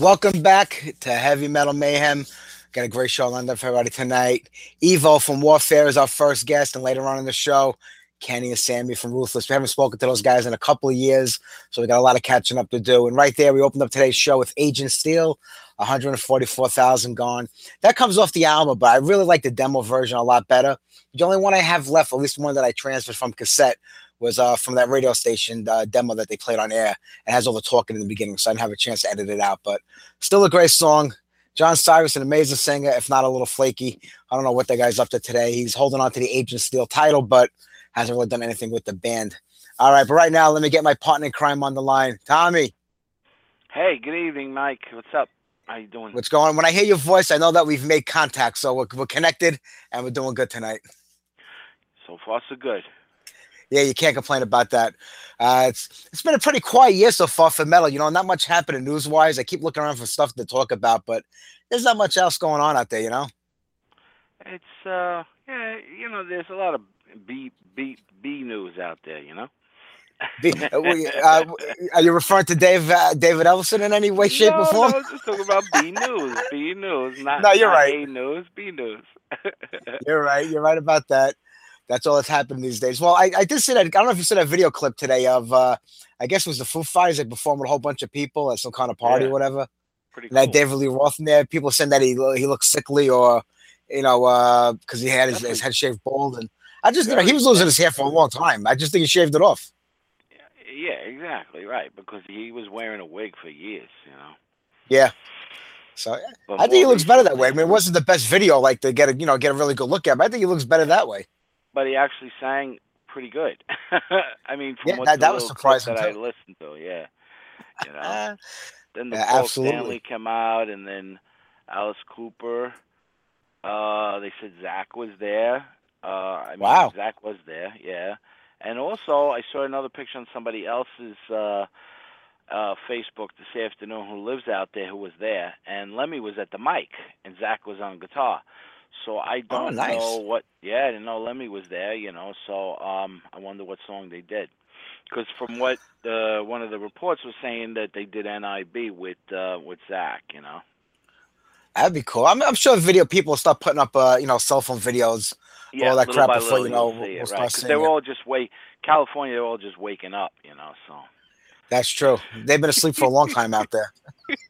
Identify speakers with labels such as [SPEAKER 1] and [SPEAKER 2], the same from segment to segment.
[SPEAKER 1] Welcome back to Heavy Metal Mayhem. Got a great show lined up for everybody tonight. Evo from Warfare is our first guest, and later on in the show, Kenny and Sammy from Ruthless. We haven't spoken to those guys in a couple of years, so we got a lot of catching up to do. And right there, we opened up today's show with Agent Steel, 144,000 gone. That comes off the album, but I really like the demo version a lot better. The only one I have left, at least one that I transferred from cassette, was uh, from that radio station uh, demo that they played on air. It has all the talking in the beginning, so I didn't have a chance to edit it out. But still a great song. John Cyriis, an amazing singer, if not a little flaky. I don't know what that guy's up to today. He's holding on to the Agent Steel title, but hasn't really done anything with the band. All right, but right now, let me get my partner in crime on the line. Tommy,
[SPEAKER 2] Hey, good evening, Mike. What's up? How you doing?
[SPEAKER 1] what's going on? When I hear your voice, I know that we've made contact, so we're, we're connected and we're doing good tonight.
[SPEAKER 2] So far, so good.
[SPEAKER 1] Yeah, you can't complain about that. Uh, it's it's been a pretty quiet year so far for metal. You know, not much happening news wise. I keep looking around for stuff to talk about, but there's not much else going on out there. You know.
[SPEAKER 2] It's uh, yeah, you know, there's a lot of B B B news out there. You know.
[SPEAKER 1] Be- uh, we- uh, are you referring to Dave uh, David Ellison in any way, shape,
[SPEAKER 2] no,
[SPEAKER 1] or form?
[SPEAKER 2] No, I was just talking about B news. B news, not
[SPEAKER 1] No, you're
[SPEAKER 2] not
[SPEAKER 1] right.
[SPEAKER 2] A news, B news.
[SPEAKER 1] You're right. You're right about that. That's all that's happening these days. Well, I, I did see that. I don't know if you saw that video clip today of, uh, I guess it was the Foo Fighters. They performed with a whole bunch of people at some kind of party
[SPEAKER 2] Yeah.
[SPEAKER 1] or whatever.
[SPEAKER 2] Pretty
[SPEAKER 1] And that. David Lee Roth in there. People saying that he he looks sickly or, you know, because he had his, his head shaved bald. And I just, you know, he was losing his hair for a long time. I just think he shaved it off.
[SPEAKER 2] Yeah, exactly right. Because he was wearing a wig for years. You know.
[SPEAKER 1] Yeah. So
[SPEAKER 2] But
[SPEAKER 1] I think he looks better that way. I mean, it wasn't the best video, like to get a, you know, get a really good look at. But I think he looks better that way.
[SPEAKER 2] But he actually sang pretty good. I mean, from
[SPEAKER 1] Yeah,
[SPEAKER 2] what
[SPEAKER 1] that-
[SPEAKER 2] the
[SPEAKER 1] that was surprising,
[SPEAKER 2] that I listened to. Yeah. You know.
[SPEAKER 1] Uh,
[SPEAKER 2] Then the
[SPEAKER 1] Yeah,
[SPEAKER 2] Paul
[SPEAKER 1] absolutely.
[SPEAKER 2] Stanley came out, and then Alice Cooper. Uh, they said Zach was there. Uh, I mean,
[SPEAKER 1] Wow.
[SPEAKER 2] Zach was there, yeah. And also, I saw another picture on somebody else's uh, uh, Facebook this afternoon who lives out there who was there, and Lemmy was at the mic, and Zach was on guitar. So I
[SPEAKER 1] Oh,
[SPEAKER 2] don't
[SPEAKER 1] nice.
[SPEAKER 2] know what. Yeah, I didn't know Lemmy was there. You know, so um, I wonder what song they did. Because from what uh, one of the reports was saying that they did NIB with uh, with Zach. You know.
[SPEAKER 1] That'd be cool. I'm, I'm sure video people start putting up, uh, you know, cell phone videos.
[SPEAKER 2] Yeah,
[SPEAKER 1] All that crap before, you know, we'll- we'll seeing
[SPEAKER 2] They're
[SPEAKER 1] it.
[SPEAKER 2] all just wake. California, they're all just waking up. You know, so.
[SPEAKER 1] That's true. They've been asleep for a long time out there.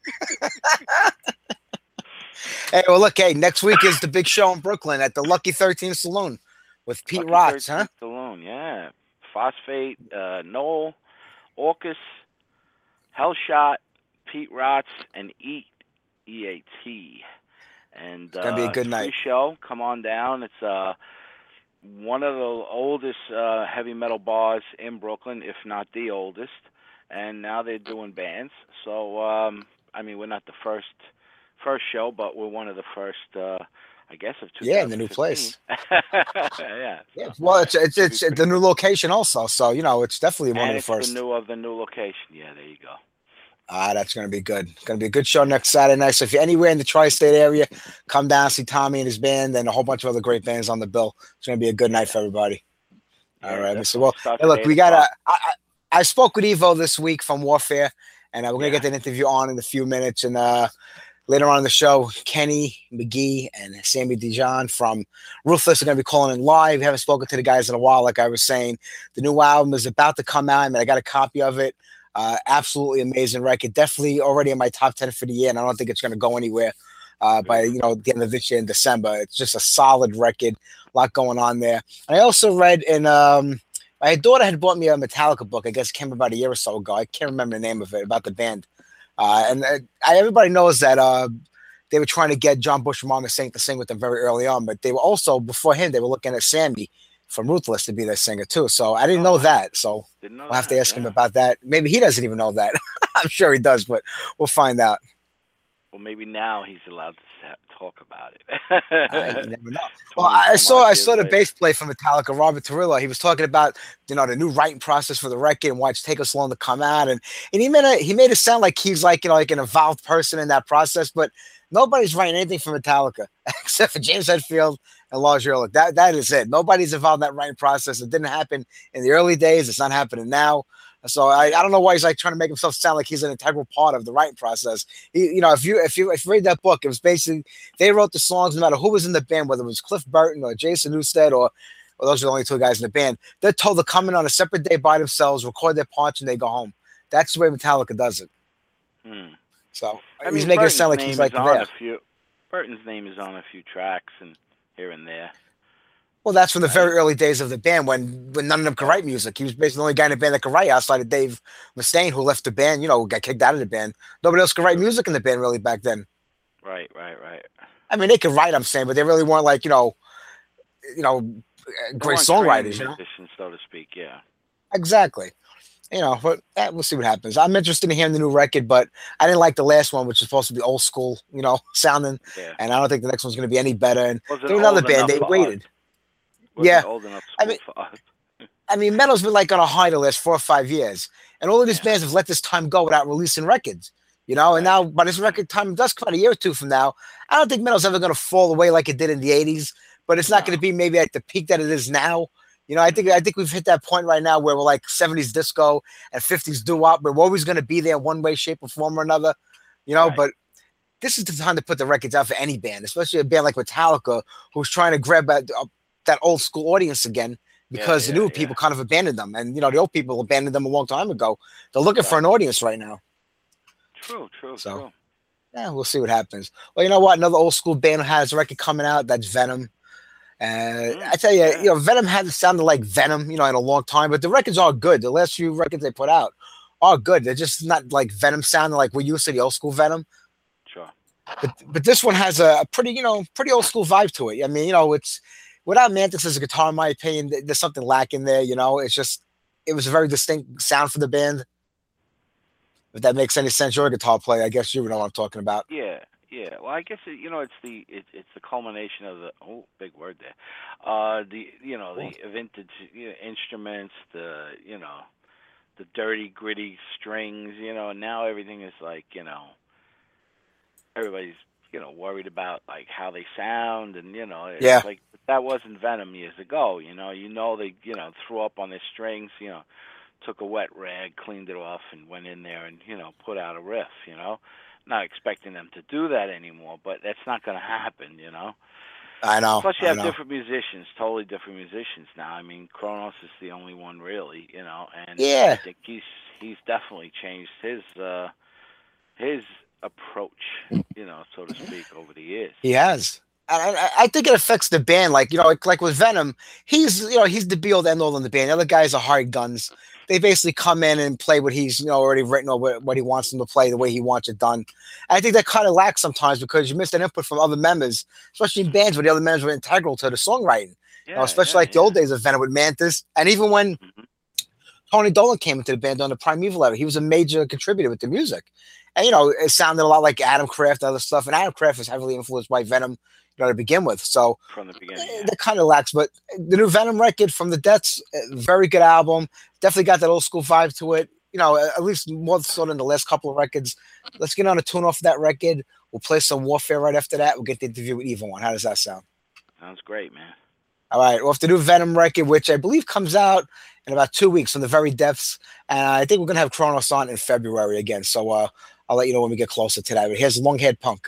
[SPEAKER 1] hey, well, look, hey, next week is the big show in Brooklyn at the Lucky 13 Saloon with Pete
[SPEAKER 2] Lucky
[SPEAKER 1] Rotz, huh?
[SPEAKER 2] Saloon, yeah. Phosphate, uh, Noel, Orcus, Hellshot, Pete Rotz, and Eat, E-A-T. And
[SPEAKER 1] gonna be a
[SPEAKER 2] uh,
[SPEAKER 1] good night.
[SPEAKER 2] Show. Come on down. It's uh, one of the oldest uh, heavy metal bars in Brooklyn, if not the oldest. And now they're doing bands. So um, I mean, we're not the first first show, but we're one of the first. Uh, I guess of 2015.
[SPEAKER 1] Yeah, in the new place.
[SPEAKER 2] yeah.
[SPEAKER 1] Yeah. Well, it's it's, it's the new location also, so you know it's definitely one
[SPEAKER 2] and
[SPEAKER 1] of the first.
[SPEAKER 2] the new of the new location. Yeah, there you go.
[SPEAKER 1] Ah, that's gonna be good. Gonna be a good show next Saturday night. So if you're anywhere in the tri-state area, come down see Tommy and his band, and a whole bunch of other great bands on the bill. It's gonna be a good night for everybody. All
[SPEAKER 2] Yeah,
[SPEAKER 1] right,
[SPEAKER 2] definitely.
[SPEAKER 1] so well, Hey, look, we got a.
[SPEAKER 2] o'clock.
[SPEAKER 1] I, I I spoke with Evo this week from Warfare, and uh, we're gonna
[SPEAKER 2] Yeah.
[SPEAKER 1] get that interview on in a few minutes. And uh, later on in the show, Kenny McGee and Sammy Dejohn from Ruthless are gonna be calling in live. We haven't spoken to the guys in a while, like I was saying. The new album is about to come out. I mean, I got a copy of it. Uh, absolutely amazing record. Definitely already in my top ten for the year, and I don't think it's gonna go anywhere. Uh, by you know the end of this year in December, it's just a solid record. A lot going on there. And I also read in um, my daughter had bought me a Metallica book. I guess it came about a year or so ago. I can't remember the name of it about the band. Uh, and uh, everybody knows that uh, they were trying to get John Bush from Armored Saint to sing with them very early on, but they were also before him they were looking at Sammy from Ruthless to be their singer too. So I didn't know that. So
[SPEAKER 2] know
[SPEAKER 1] we'll have to
[SPEAKER 2] that,
[SPEAKER 1] ask him about that. Maybe he doesn't even know that. I'm sure he does, but we'll find out.
[SPEAKER 2] Well, maybe now he's allowed to talk about it.
[SPEAKER 1] you never know. Well, I I
[SPEAKER 2] 20 some
[SPEAKER 1] saw I saw the
[SPEAKER 2] later.
[SPEAKER 1] bass play from Metallica, Robert Trujillo. He was talking about you know the new writing process for the record and why it's taken so long to come out, and and he made it he made it sound like he's like you know like an involved person in that process, but nobody's writing anything for Metallica except for James Hetfield and Lars Ulrich. That that is it. Nobody's involved in that writing process. It didn't happen in the early days. It's not happening now. So I, I don't know why he's like trying to make himself sound like he's an integral part of the writing process. He, you know, if you if you if you read that book, it was basically they wrote the songs no matter who was in the band, whether it was Cliff Burton or Jason Newsted or or those are the only two guys in the band. They're told to come in on a separate day by themselves, record their parts, and they go home. That's the way Metallica does it.
[SPEAKER 2] Hmm.
[SPEAKER 1] So
[SPEAKER 2] I
[SPEAKER 1] he's
[SPEAKER 2] mean,
[SPEAKER 1] making it sound like he's like
[SPEAKER 2] on
[SPEAKER 1] there.
[SPEAKER 2] a few. Burton's name is on a few tracks and here and there.
[SPEAKER 1] Well, that's from the very early days of the band when when none of them could write music. He was basically the only guy in the band that could write outside of Dave Mustaine, who left the band. You know, got kicked out of the band. Nobody else could write music in the band really back then.
[SPEAKER 2] Right, right, right.
[SPEAKER 1] I mean, they could write, I'm saying, but they really weren't like you know, you know, great songwriters. You know,
[SPEAKER 2] musicians, so to speak. Yeah.
[SPEAKER 1] exactly. You know, but eh, we'll see what happens. I'm interested in hearing the new record, but I didn't like the last one, which is supposed to be old school, you know, sounding,
[SPEAKER 2] Yeah.
[SPEAKER 1] and I don't think the next one's going to be any better. And another band. They waited.
[SPEAKER 2] us.
[SPEAKER 1] Yeah.
[SPEAKER 2] Old enough
[SPEAKER 1] I mean-
[SPEAKER 2] for us.
[SPEAKER 1] I mean, metal's been like on a high the last four or five years, and all of these
[SPEAKER 2] Yeah.
[SPEAKER 1] bands have let this time go without releasing records. You know, and now by this record time does come out a year or two from now. I don't think metal's ever going to fall away like it did in the '80s, but it's not
[SPEAKER 2] No.
[SPEAKER 1] going to be maybe at the peak that it is now. You know, I think I think we've hit that point right now where we're like '70s disco and '50s doo wop. We're always going to be there one way, shape, or form or another. You know,
[SPEAKER 2] Right.
[SPEAKER 1] but this is the time to put the records out for any band, especially a band like Metallica, who's trying to grab at, uh, that old school audience again
[SPEAKER 2] Yeah,
[SPEAKER 1] because the
[SPEAKER 2] yeah,
[SPEAKER 1] new
[SPEAKER 2] yeah.
[SPEAKER 1] people kind of abandoned them, and you know the old people abandoned them a long time ago. They're looking for an audience right now.
[SPEAKER 2] True, true,
[SPEAKER 1] So,
[SPEAKER 2] true.
[SPEAKER 1] Yeah, we'll see what happens. Well, you know what? Another old school band has a record coming out. That's Venom. Uh,
[SPEAKER 2] Mm,
[SPEAKER 1] I tell you,
[SPEAKER 2] yeah.
[SPEAKER 1] you know, Venom hasn't sounded like Venom, you know, in a long time. But the records are good. The last few records they put out are good. They're just not like Venom sounding like we used to the old school Venom.
[SPEAKER 2] Sure.
[SPEAKER 1] But but this one has a pretty, you know, pretty old school vibe to it. I mean, you know, it's without Mantas as a guitar, in my opinion, there's something lacking there. You know, it's just it was a very distinct sound for the band. If that makes any sense, you're a guitar player. I guess you know what I'm talking about.
[SPEAKER 2] Yeah, yeah. Well, I guess it, you know it's the it, it's the culmination of the oh big word there, uh the you know the vintage you know, instruments, the you know the dirty gritty strings, you know, and now everything is like you know everybody's you know worried about like how they sound and you know it's
[SPEAKER 1] Yeah.
[SPEAKER 2] like that wasn't Venom years ago. You know, you know they you know threw up on their strings, you know took a wet rag, cleaned it off, and went in there and you know put out a riff. You know, not expecting them to do that anymore, but that's not going to happen. You know.
[SPEAKER 1] I know.
[SPEAKER 2] Plus, you have
[SPEAKER 1] know.
[SPEAKER 2] different musicians, totally different musicians now. I mean, Cronos is the only one really. You know, and
[SPEAKER 1] Yeah.
[SPEAKER 2] I think he's he's definitely changed his uh his approach. You know, so to speak, over the years.
[SPEAKER 1] He has. And I, I- think it affects the band. Like, you know, like, like with Venom, he's, you know, he's the be all end all in the band. The other guys are hard guns. They basically come in and play what he's, you know, already written or what, what he wants them to play the way he wants it done. And I think that kind of lacks sometimes because you miss that input from other members, especially in bands where the other members were integral to the songwriting. You know, especially
[SPEAKER 2] yeah,
[SPEAKER 1] like the old days of Venom with Mantas. And even when
[SPEAKER 2] Mhm.
[SPEAKER 1] Tony Dolan came into the band on the Prime Evil era, he was a major contributor with the music. And, you know, it sounded a lot like Atomkraft, other stuff. And Atomkraft was heavily influenced by Venom, you know, to begin with. So
[SPEAKER 2] from the beginning.
[SPEAKER 1] eh,
[SPEAKER 2] Yeah.
[SPEAKER 1] that kind of lacks. But the new Venom record from the Deaths, eh, very good album. Definitely got that old school vibe to it. You know, at least more so than the last couple of records. Let's get on a tune off of that record. We'll play some Warfare right after that. We'll get the interview with Evil One. How does that sound?
[SPEAKER 2] Sounds great, man.
[SPEAKER 1] All right, off the new Venom record, which I believe comes out in about two weeks from the very depths. And I think we're gonna have Cronos on in February again. So uh, I'll let you know when we get closer to that. But here's Long Haired Punk.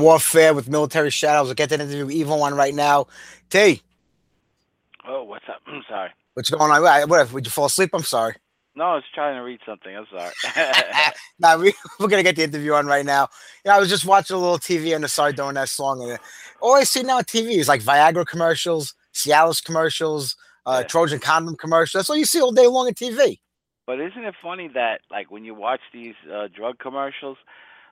[SPEAKER 1] Warfare with Military Shadows. We'll get to the interview with Evil one right now. T,
[SPEAKER 2] Oh, what's up? I'm sorry.
[SPEAKER 1] what's going on? What, would you fall asleep? I'm sorry.
[SPEAKER 2] No, I was trying to read something. I'm sorry.
[SPEAKER 1] Nah, we, we're gonna get the interview on right now. Yeah, I was just watching a little TV and I started doing that song, and all I see now on TV is like Viagra commercials, Cialis commercials, uh,
[SPEAKER 2] Yeah.
[SPEAKER 1] Trojan condom commercials. That's all you see all day long on TV.
[SPEAKER 2] but isn't it funny that, like, when you watch these uh, drug commercials,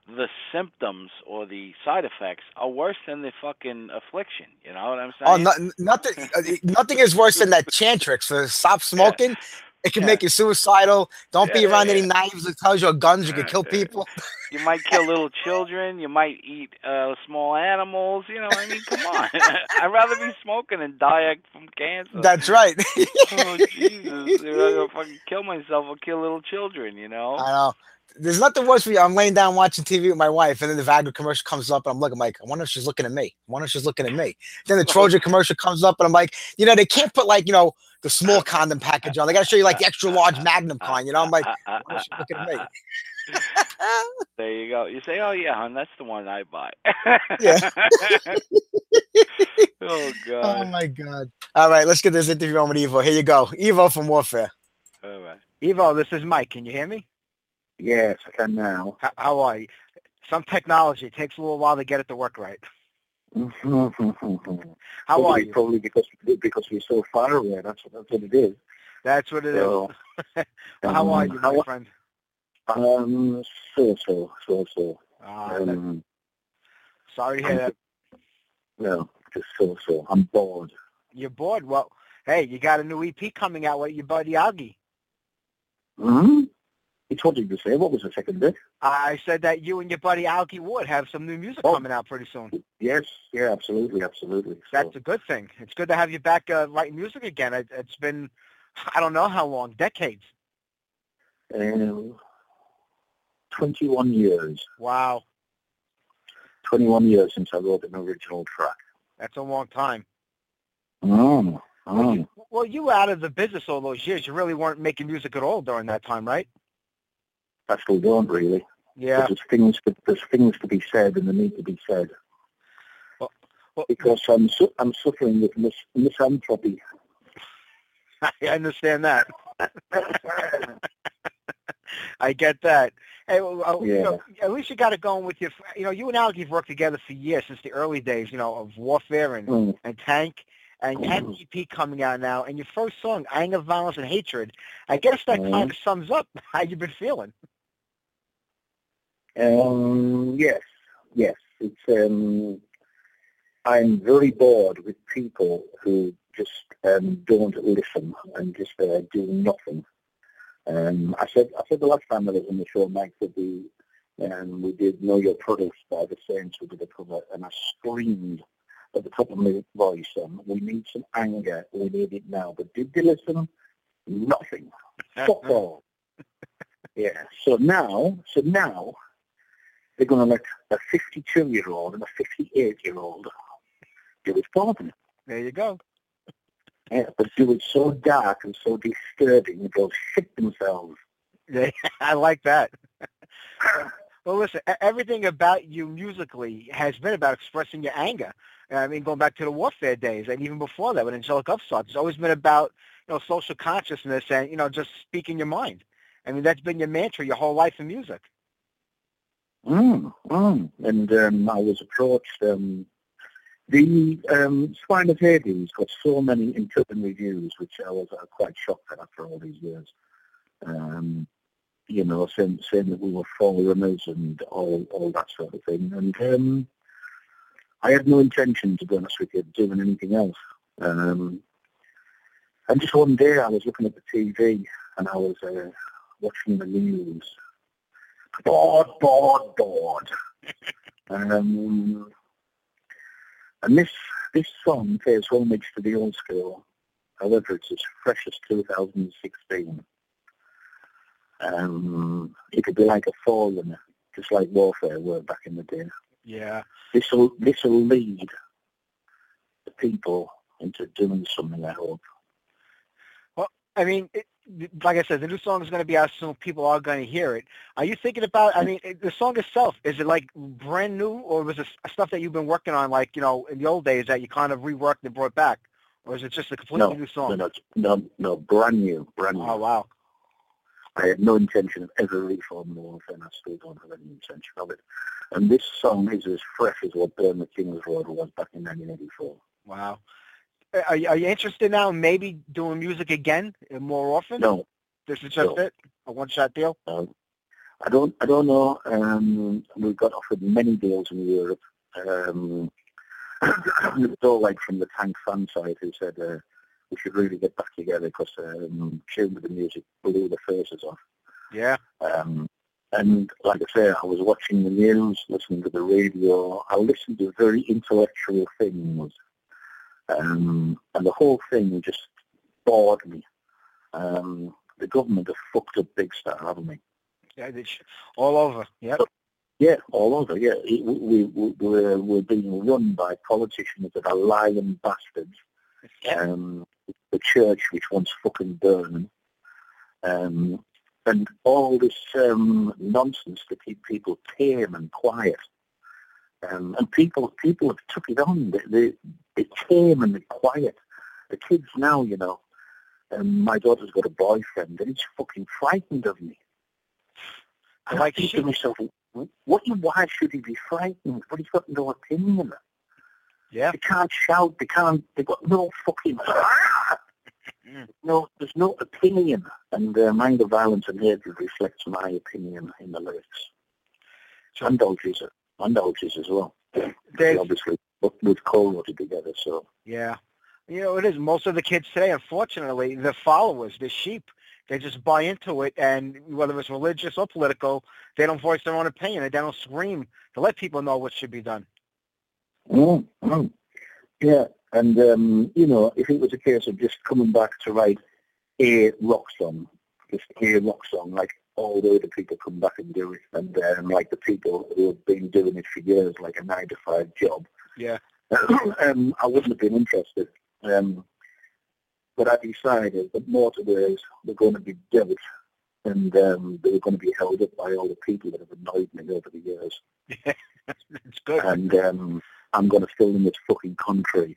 [SPEAKER 2] the symptoms or the side effects are worse than the fucking affliction? You know what I'm saying?
[SPEAKER 1] Oh, no, nothing, uh, nothing is worse than that Chantix So stop smoking. It can
[SPEAKER 2] Yeah.
[SPEAKER 1] make you suicidal. Don't be around
[SPEAKER 2] yeah,
[SPEAKER 1] any
[SPEAKER 2] yeah.
[SPEAKER 1] knives that tells you or guns. You can
[SPEAKER 2] Yeah,
[SPEAKER 1] kill people.
[SPEAKER 2] You might kill little children. You might eat uh, small animals. You know, what I mean, come on. I'd rather be smoking and die from cancer.
[SPEAKER 1] That's right.
[SPEAKER 2] oh Jesus! I'd rather fucking kill myself or kill little children. You know.
[SPEAKER 1] I know. There's nothing worse for you. I'm laying down watching TV with my wife, and then the Viagra commercial comes up, and I'm looking I'm like, I wonder if she's looking at me. I wonder if she's looking at me. Then the Trojan commercial comes up, and I'm like, you know, they can't put like, you know, the small condom package on. They got to show you like the extra large Magnum kind. You know, I'm like, I wonder looking at me.
[SPEAKER 2] there you go. You say, "Oh yeah, hon, that's the one I buy."
[SPEAKER 1] Yeah.
[SPEAKER 2] Oh,
[SPEAKER 1] oh
[SPEAKER 2] god.
[SPEAKER 1] Oh my god! All right, let's get this interview on with Evo. Here you go, Evo from Warfare.
[SPEAKER 2] All right.
[SPEAKER 3] Evo, this is Mike. Can you hear me?
[SPEAKER 4] Yes, I can now.
[SPEAKER 3] How, how are you? Some technology it takes a little while to get it to work right. How
[SPEAKER 4] probably,
[SPEAKER 3] are you?
[SPEAKER 4] Probably because because we're so far away. That's what, that's what it is.
[SPEAKER 3] That's what it is.
[SPEAKER 4] So,
[SPEAKER 3] Well, how are
[SPEAKER 4] um,
[SPEAKER 3] you, my friend?
[SPEAKER 4] Um, so so so so.
[SPEAKER 3] That-
[SPEAKER 4] Um,
[SPEAKER 3] sorry to hear that.
[SPEAKER 4] no, just so so. I'm bored.
[SPEAKER 3] You're bored. Well, hey, you got a new EP coming out with your buddy Algy.
[SPEAKER 4] Hmm. It's what did you say? What was the second bit?
[SPEAKER 3] I said that you and your buddy Algy Ward have some new music
[SPEAKER 4] Oh.
[SPEAKER 3] coming out pretty soon.
[SPEAKER 4] Yes, yeah, absolutely, absolutely. So,
[SPEAKER 3] That's a good thing. It's good to have you back uh, writing music again. It, it's been, I don't know how long, decades.
[SPEAKER 4] um, 21 years.
[SPEAKER 3] Wow,
[SPEAKER 4] 21 years since I wrote an original track.
[SPEAKER 3] that's a long time.
[SPEAKER 4] Oh,
[SPEAKER 3] Well, you, well, you were out of the business all those years. You really weren't making music at all during that time, right?
[SPEAKER 4] I still don't really.
[SPEAKER 3] Yeah.
[SPEAKER 4] There's things to, there's things to be said and they need to be said.
[SPEAKER 3] Well- well-
[SPEAKER 4] because I'm su- I'm suffering with mis- misanthropy.
[SPEAKER 3] I understand that. I get that. Hey, well, uh, you know, at least you got it going with your. You know, you and Algy have worked together for years since the early days. You know, of warfare and,
[SPEAKER 4] Mm.
[SPEAKER 3] and tank. And you have EP coming out now, and your first song, "Anger, Violence, and Hatred." I guess that
[SPEAKER 4] Mhm.
[SPEAKER 3] kind of sums up how you've been feeling.
[SPEAKER 4] Um, yes, yes. It's um, I'm very bored with people who just um, don't listen and just uh, do nothing. Um, I said I said the last time I was on the show, Mike, that we um, we did Know Your Products by the Saints. We did a cover, and I screamed at the top of my voice, um, "We need some anger. We need it now." But did they listen? Nothing. Fuck all. Yeah. So now, so now they're going to let a 52-year-old and a 58-year-old do it for them.
[SPEAKER 3] There you go.
[SPEAKER 4] Yeah, but do it so dark and so disturbing they'll shit themselves.
[SPEAKER 3] Yeah, I like that. well, listen, everything about you musically has been about expressing your anger. I mean, going back to the warfare days, and even before that, with Angelic Upstart, it's always been about you know social consciousness and you know just speaking your mind. I mean, that's been your mantra your whole life in music.
[SPEAKER 4] Mm, mm. And um, I was approached. Um, the um, of Hades got so many internal reviews, which I was uh, quite shocked at after all these years. Um, you know, saying, saying that we were forerunners and all, all that sort of thing. And um, I had no intention, to be honest with you, of doing anything else. Um, and just one day I was looking at the TV and I was uh, watching the news. Bored, bored, bored. um, and this this song pays homage to the old school. However, it's as fresh as 2016. Um, it could be like a forerunner, just like Warfare were back in the day.
[SPEAKER 3] Yeah.
[SPEAKER 4] This will this will lead the people into doing something. I hope.
[SPEAKER 3] Well, I mean, it, like I said, the new song is going to be out soon. People are going to hear it. Are you thinking about? I mean, the song itself is it like brand new, or was it stuff that you've been working on, like you know, in the old days that you kind of reworked and brought back, or is it just a completely new
[SPEAKER 4] No,
[SPEAKER 3] song?
[SPEAKER 4] no, no, no, brand new, brand oh, new.
[SPEAKER 3] Oh wow.
[SPEAKER 4] I had no intention of ever reforming the Warfare, and I still don't have any intention of it. And this song is as fresh as what Burn the King's Road was back in 1984.
[SPEAKER 3] Wow. Uh, Are you, are you interested now in maybe doing music again uh, more often?
[SPEAKER 4] No,
[SPEAKER 3] This is just
[SPEAKER 4] No.
[SPEAKER 3] it? A one-shot deal?
[SPEAKER 4] um, I don't, I don't know. Um, we got offered many deals in Europe. Um, it was all like from the Tank fan side who said uh, we should really get back together because um, Tune with the Music blew the faces off.
[SPEAKER 3] Yeah.
[SPEAKER 4] Um, and like I say, I was watching the news, listening to the radio. I listened to very intellectual things. Um, and the whole thing just bored me. Um, the government have fucked up Big Star, haven't they?
[SPEAKER 3] Yeah, they all over. Yep.
[SPEAKER 4] Yeah, all over, yeah. It, we, we, we're, we're being run by politicians that are lying bastards. Um, the church which wants fucking burning. Um, and all this um, nonsense to keep people tame and quiet. Um, and people people have took it on. They, they, they're tame and they're quiet. The kids now, you know, um, my daughter's got a boyfriend and he's fucking frightened of me. And I think to myself, what, why should he be frightened? But he's got no opinion.
[SPEAKER 3] Yeah.
[SPEAKER 4] They can't shout. They can't. They've got no fucking.
[SPEAKER 3] Mm.
[SPEAKER 4] No, there's no opinion, and uh, mind of violence and hatred reflects my opinion in the lyrics.
[SPEAKER 3] Sure.
[SPEAKER 4] And Dolce's, and as well.
[SPEAKER 3] Dave,
[SPEAKER 4] Obviously, with Cole together. So
[SPEAKER 3] Yeah. You know, it is. Most of the kids today, unfortunately, they're followers. They're sheep. They just buy into it, and whether it's religious or political, they don't voice their own opinion. They don't scream to let people know what should be done.
[SPEAKER 4] Mm, mm. Yeah, and um, you know, if it was a case of just coming back to write a rock song, just a rock song, like all the people come back and do it, and um, like the people who have been doing it for years, like a nine to five job,
[SPEAKER 3] Yeah.
[SPEAKER 4] um, I wouldn't have been interested. Um, but I decided that motorways were going to be built, and um, they were going to be held up by all the people that have annoyed me over the years Yeah,
[SPEAKER 3] it's good.
[SPEAKER 4] and um, I'm going to fill in this fucking concrete.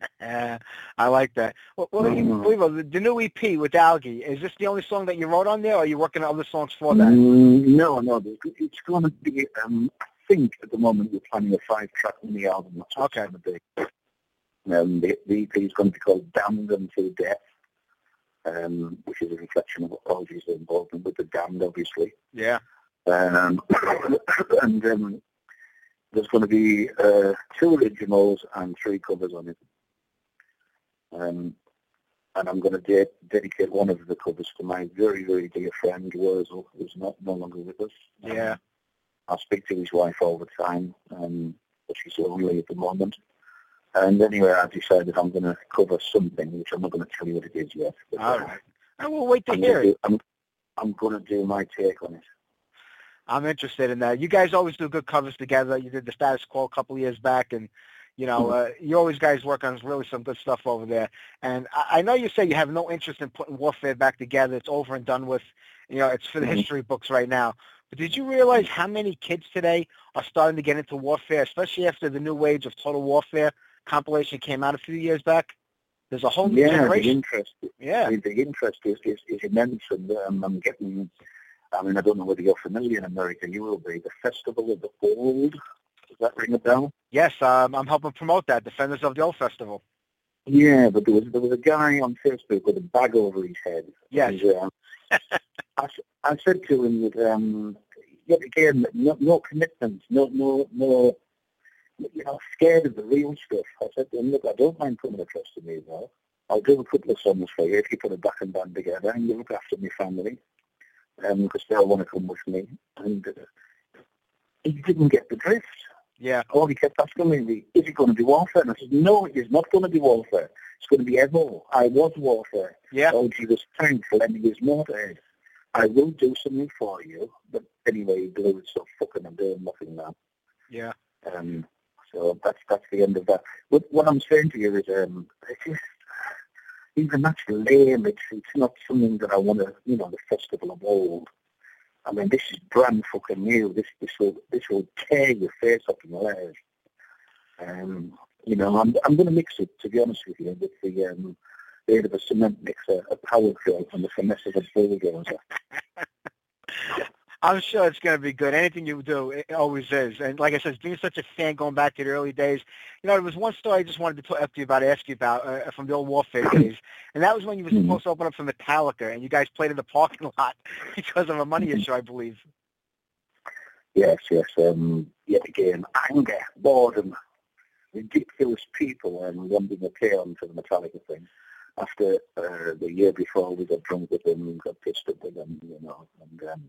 [SPEAKER 3] I like that. Well, well you,
[SPEAKER 4] Mm.
[SPEAKER 3] Levo, the, new EP with Algy, is this the only song that you wrote on there, or are you working on other songs for that?
[SPEAKER 4] Mm, no, no, it's going to be. Um, I think at the moment we're planning a five-track mini album. That's what
[SPEAKER 3] Okay.
[SPEAKER 4] it's going to be. Um, the, the EP is going to be called Damned Until Death, um, which is a reflection of Algy's involvement with the damned, obviously.
[SPEAKER 3] Yeah.
[SPEAKER 4] Um, and um, there's going to be uh, two originals and three covers on it. Um, and I'm going to de- dedicate one of the covers to my very, very dear friend Wurzel, who's not no longer with us.
[SPEAKER 3] Yeah.
[SPEAKER 4] Um, I speak to his wife all the time, um, but she's lonely at the moment. And anyway, I decided I'm going to cover something, which I'm not going to tell you what it is yet. But,
[SPEAKER 3] All
[SPEAKER 4] uh.
[SPEAKER 3] I will wait to
[SPEAKER 4] I'm
[SPEAKER 3] hear it.
[SPEAKER 4] do, I'm, I'm going to do my take on it.
[SPEAKER 3] I'm interested in that. You guys always do good covers together. You did the status quo a couple of years back, and you know, uh, you always guys work on really some good stuff over there. And I, I know you say you have no interest in putting Warfare back together. It's over and done with. You know, it's for the
[SPEAKER 4] Mhm.
[SPEAKER 3] history books right now. But did you realize how many kids today are starting to get into Warfare, especially after the new wave of Total Warfare compilation came out a few years back? There's a whole new
[SPEAKER 4] Yeah, the
[SPEAKER 3] generation.
[SPEAKER 4] interest,
[SPEAKER 3] Yeah.
[SPEAKER 4] the, the interest is, is, is immense, and um, I'm getting. I mean, I don't know whether you're familiar in America. You will be the Festival of the Old. Does that ring a bell?
[SPEAKER 3] Yes, um, I'm helping promote that, Defenders of the Old Festival.
[SPEAKER 4] Yeah, but there was there was a guy on Facebook with a bag over his head.
[SPEAKER 3] Yes.
[SPEAKER 4] And, um, I, I said to him that um, yet again, no, no commitment, no no no. You know, scared of the real stuff. I said to him, look, I don't mind coming across to me though. I'll do a couple of songs for you if you put a back and band together and you look after my family, because they'll want to come with me. And uh, he didn't get the drift.
[SPEAKER 3] Yeah.
[SPEAKER 4] All he kept asking me, is it going to be warfare? And I said, no, it is not going to be warfare. It's going to be Evo. I was warfare.
[SPEAKER 3] Yeah.
[SPEAKER 4] Oh, he was thankful and he was motorhead. I will do something for you. But anyway, he blew it so fucking I'm doing nothing now.
[SPEAKER 3] Yeah.
[SPEAKER 4] Um, so that's that's the end of that. What, what I'm saying to you is, um, it's just, even that's lame. It's it's not something that I want to, you know, the festival of old. I mean, this is brand fucking new. This this will this will tear your face up in layers. Um, you know, I'm I'm going to mix it to be honest with you with the um, the aid of a cement mixer, a power drill, and the finesse of a bulldozer.
[SPEAKER 3] I'm sure it's going to be good. Anything you do, it always is. And like I said, being such a fan going back to the early days, you know, there was one story I just wanted to talk to you about, ask you about uh, from the old Warfare days, and that was when you were
[SPEAKER 4] Mhm.
[SPEAKER 3] supposed to open up for Metallica, and you guys played in the parking lot because of a money issue, I believe.
[SPEAKER 4] Yes, yes. Um, yet again, anger, boredom, ridiculous people, and wanting to play on to the Metallica thing. After uh, the year before, we got drunk with them and got pissed up with them, you know, and um,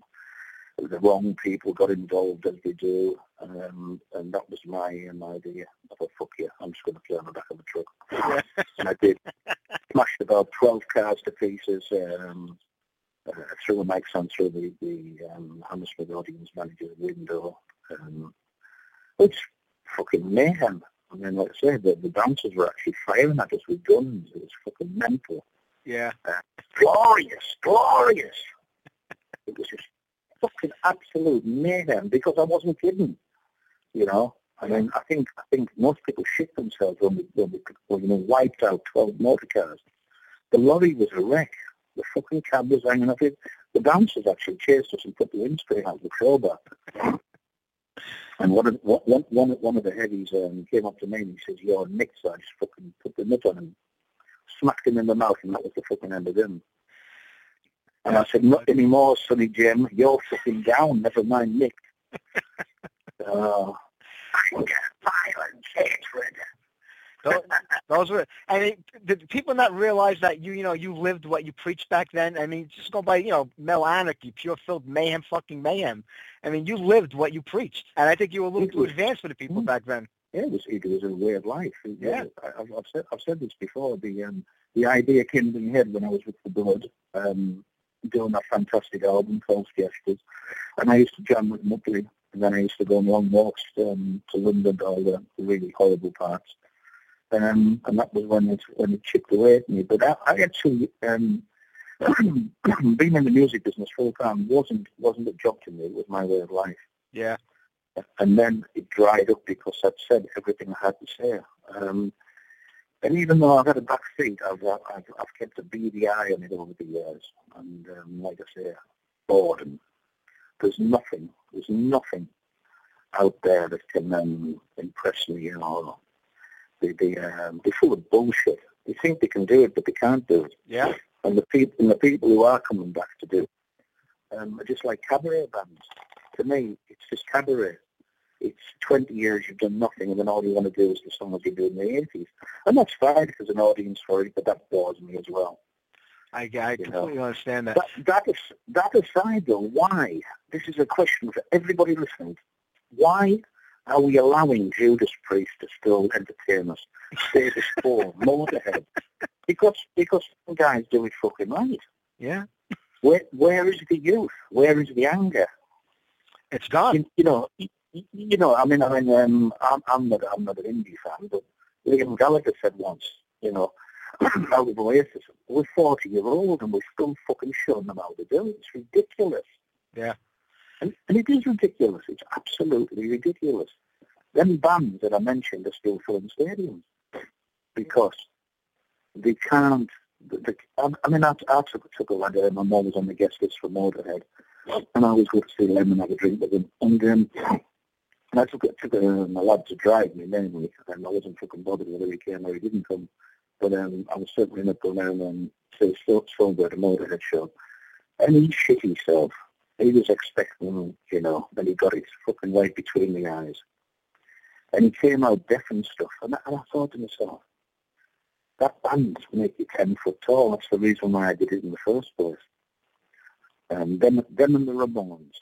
[SPEAKER 4] the wrong people got involved as they do, um, and that was my um, idea. I thought, fuck you, I'm just going to play on the back of a truck. and I did. Smashed about 12 cars to pieces. Um, uh, threw a mic on through the, the um, Hammersmith Odeon manager's window. Um, it's fucking mayhem. I mean, like I said, the, the bouncers were actually firing at us with guns. It was fucking mental.
[SPEAKER 3] Yeah.
[SPEAKER 4] Glorious, glorious. it was just fucking absolute mayhem because I wasn't kidding. You know, I mean, I think I think most people shit themselves when we, when we when, you know, wiped out 12 motor cars. The lorry was a wreck. The fucking cab was hanging off it. The bouncers actually chased us and put the windscreen out of the crowbar. And one of one, one, one of the heavies um, came up to me and he says, "You're a Nick." So I just fucking put the nut on him, smacked him in the mouth, and that was the fucking end of him. And I said, "Not anymore, Sonny Jim. You're fucking down. Never mind Nick." uh, anger, violence, hatred.
[SPEAKER 3] Those, those were, I mean, did people not realize that you, you know, you lived what you preached back then? I mean, just go by, you know, male anarchy, pure filled mayhem, fucking mayhem. I mean, you lived what you preached, and I think you were a little
[SPEAKER 4] It
[SPEAKER 3] too
[SPEAKER 4] was-
[SPEAKER 3] advanced for the people
[SPEAKER 4] Mm.
[SPEAKER 3] back then.
[SPEAKER 4] Yeah, it was it was a way of life. It-
[SPEAKER 3] Yeah.
[SPEAKER 4] I, I've, I've said I've said this before. The um, the idea came to my head when I was with the Blood, um, doing that fantastic album called Fiestas, and I used to jam with Mutley, and then I used to go on long walks um, to London, all the really horrible parts. Um, and that was when it when it chipped away at me. But I, I actually um, being in the music business full time wasn't wasn't a job to me. It was my way of life
[SPEAKER 3] Yeah.
[SPEAKER 4] and then it dried up because I'd said everything I had to say. Um, and even though I've had a back seat, I've, I've, I've kept a beady eye on it over the years. And um, like I say, boredom. There's nothing, there's nothing out there that can um, impress me, you know. They, they, um, they're full of bullshit. They think they can do it, but they can't do it.
[SPEAKER 3] Yeah.
[SPEAKER 4] And the people, and the people who are coming back to do it um, are just like cabaret bands. To me, it's just cabaret. It's 20 years you've done nothing, and then all you want to do is the songs you did in the 80s. And that's fine there's an audience for it, but that bores me as well.
[SPEAKER 3] I, I
[SPEAKER 4] You know.
[SPEAKER 3] understand that.
[SPEAKER 4] That, that, is, that aside, though, why? This is a question for everybody listening. Why are we allowing Judas Priest to still entertain us? Status quo, Motorhead. Because, because some guys do it fucking right.
[SPEAKER 3] Yeah.
[SPEAKER 4] Where, where is the youth? Where is the anger?
[SPEAKER 3] It's gone.
[SPEAKER 4] you, you know, you, know, I mean, I mean, um, I'm, I'm not, I'm not an indie fan, but Liam Gallagher said once, you know, out of Oasis, we're 40 year old and we're still fucking showing them how to do it. It's ridiculous.
[SPEAKER 3] Yeah.
[SPEAKER 4] And, and it is ridiculous. It's absolutely ridiculous. Them bands that I mentioned are still filling stadiums because they can't. The, I, I mean, I, I took, took a lad, uh, my mum was on the guest list for Motorhead, and I always go to see them and have a drink with them. And, um, and I took, took a, my to drive me mainly, and I wasn't fucking bothered whether he came or he didn't come. But um, I was certainly not going down and say Stonebird, a Motorhead show. And he shit himself. He was expecting, you know, and he got his fucking right between the eyes. And he came out deaf and stuff. And I, and I thought to myself, that band make you 10 foot tall. That's the reason why I did it in the first place. Um, them, them and the Ramones.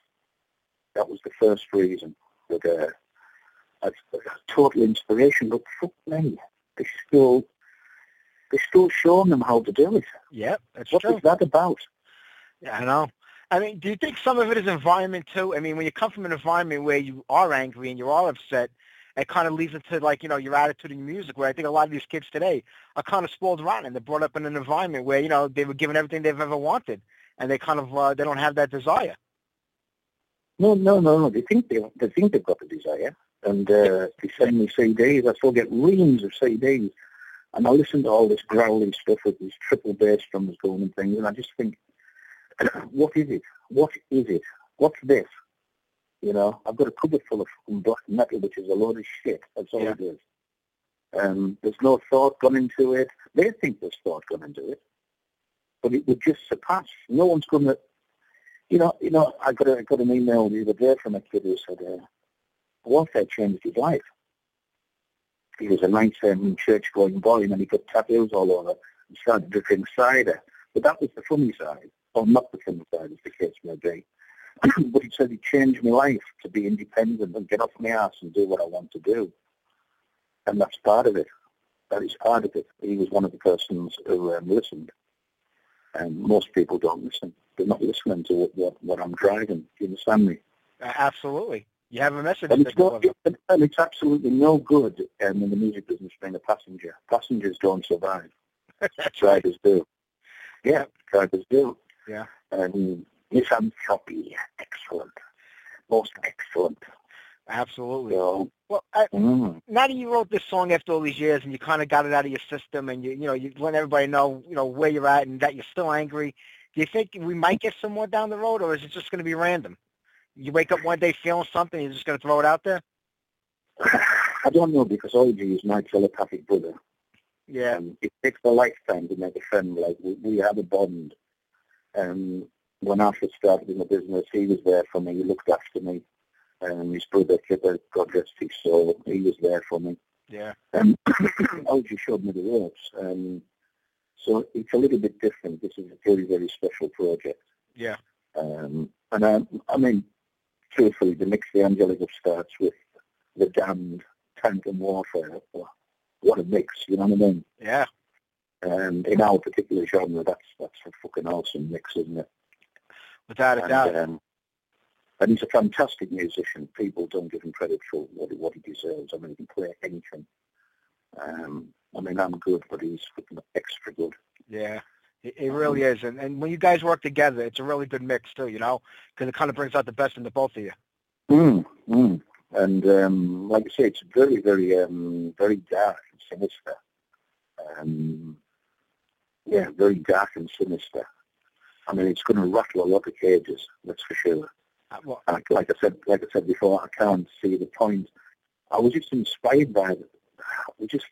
[SPEAKER 4] That was the first reason. That a, that's, that's total inspiration. But fuck me, they still, they're still showing them how to do it.
[SPEAKER 3] Yep. That's
[SPEAKER 4] What
[SPEAKER 3] true.
[SPEAKER 4] is that about?
[SPEAKER 3] Yeah, I know. I mean, do you think some of it is environment too? I mean, when you come from an environment where you are angry and you are upset, it kind of leads into like you know your attitude in your music. Where I think a lot of these kids today are kind of spoiled rotten, they're brought up in an environment where you know they were given everything they've ever wanted, and they kind of uh, they don't have that desire.
[SPEAKER 4] No, no, no, no. They think they they think they've got the desire, and uh, they send me CDs. I still get reams of CDs, and I listen to all this growly stuff with these triple bass drums going and things, and I just think, what is it? What is it? What's this? You know, I've got a cupboard full of fucking black metal, which is a load of shit. That's all
[SPEAKER 3] Yeah.
[SPEAKER 4] it is. Um, there's no thought gone into it. They think there's thought gone into it, but it would just surpass. No one's going to you know, you know, I got got an email the other day from a kid who said, uh, warfare changed his life. He was a nice um, church-going boy, and then he got tattoos all over and started drinking cider. But that was the funny side, or not the funny side, as the case may be. but he said it changed my life to be independent and get off my ass and do what I want to do. And that's part of it. That is part of it. He was one of the persons who um, listened. And most people don't listen. They're not listening to what, what, what I'm driving. Do you understand me?
[SPEAKER 3] Uh, absolutely, you have a message.
[SPEAKER 4] And it's,
[SPEAKER 3] deliver.
[SPEAKER 4] and it's absolutely no good um, in the music business being a passenger. Passengers don't survive. Drivers do. Yeah, drivers do.
[SPEAKER 3] Yeah.
[SPEAKER 4] And misanthropy, excellent. Most excellent.
[SPEAKER 3] Absolutely.
[SPEAKER 4] So,
[SPEAKER 3] Well, I,
[SPEAKER 4] mm,
[SPEAKER 3] now that you wrote this song after all these years and you kind of got it out of your system and you you know you let everybody know you know where you're at and that you're still angry, do you think we might get some more down the road or is it just going to be random? You wake up one day feeling something, you're just going to throw it out there?
[SPEAKER 4] I don't know because OG is my telepathic brother.
[SPEAKER 3] Yeah.
[SPEAKER 4] Um, it takes a lifetime to make a friend. Like we, we had a bond. Um, when I first started in the business, he was there for me. He looked after me. Um, his brother, Kipper, God rest his soul, he was there for me.
[SPEAKER 3] Yeah.
[SPEAKER 4] Um, OG showed me the ropes. Um, so it's a little bit different. This is a very, very special project.
[SPEAKER 3] Yeah.
[SPEAKER 4] Um, and I, I mean, truthfully, the Mix the Angelic Upstarts with the damned tank and warfare. What a mix, you know what I mean?
[SPEAKER 3] Yeah.
[SPEAKER 4] And in our particular genre, that's that's a fucking awesome mix, isn't it?
[SPEAKER 3] Without a
[SPEAKER 4] And,
[SPEAKER 3] doubt.
[SPEAKER 4] um, and he's a fantastic musician. People don't give him credit for what he, what he deserves. I mean, he can play anything. Um, I mean, I'm good, but he's extra good.
[SPEAKER 3] Yeah. It, it really is. And, and when you guys work together, it's a really good mix too, you know, because it kind of brings out the best in the both of you.
[SPEAKER 4] Mm, mm. And um, like I say, it's very, very, um, very dark and sinister. Um, yeah, very dark and sinister. I mean, it's going to rattle a lot of cages, that's for sure.
[SPEAKER 3] Uh, Well,
[SPEAKER 4] Like, like I said, like I said before, I can't see the point. I was just inspired by it. We just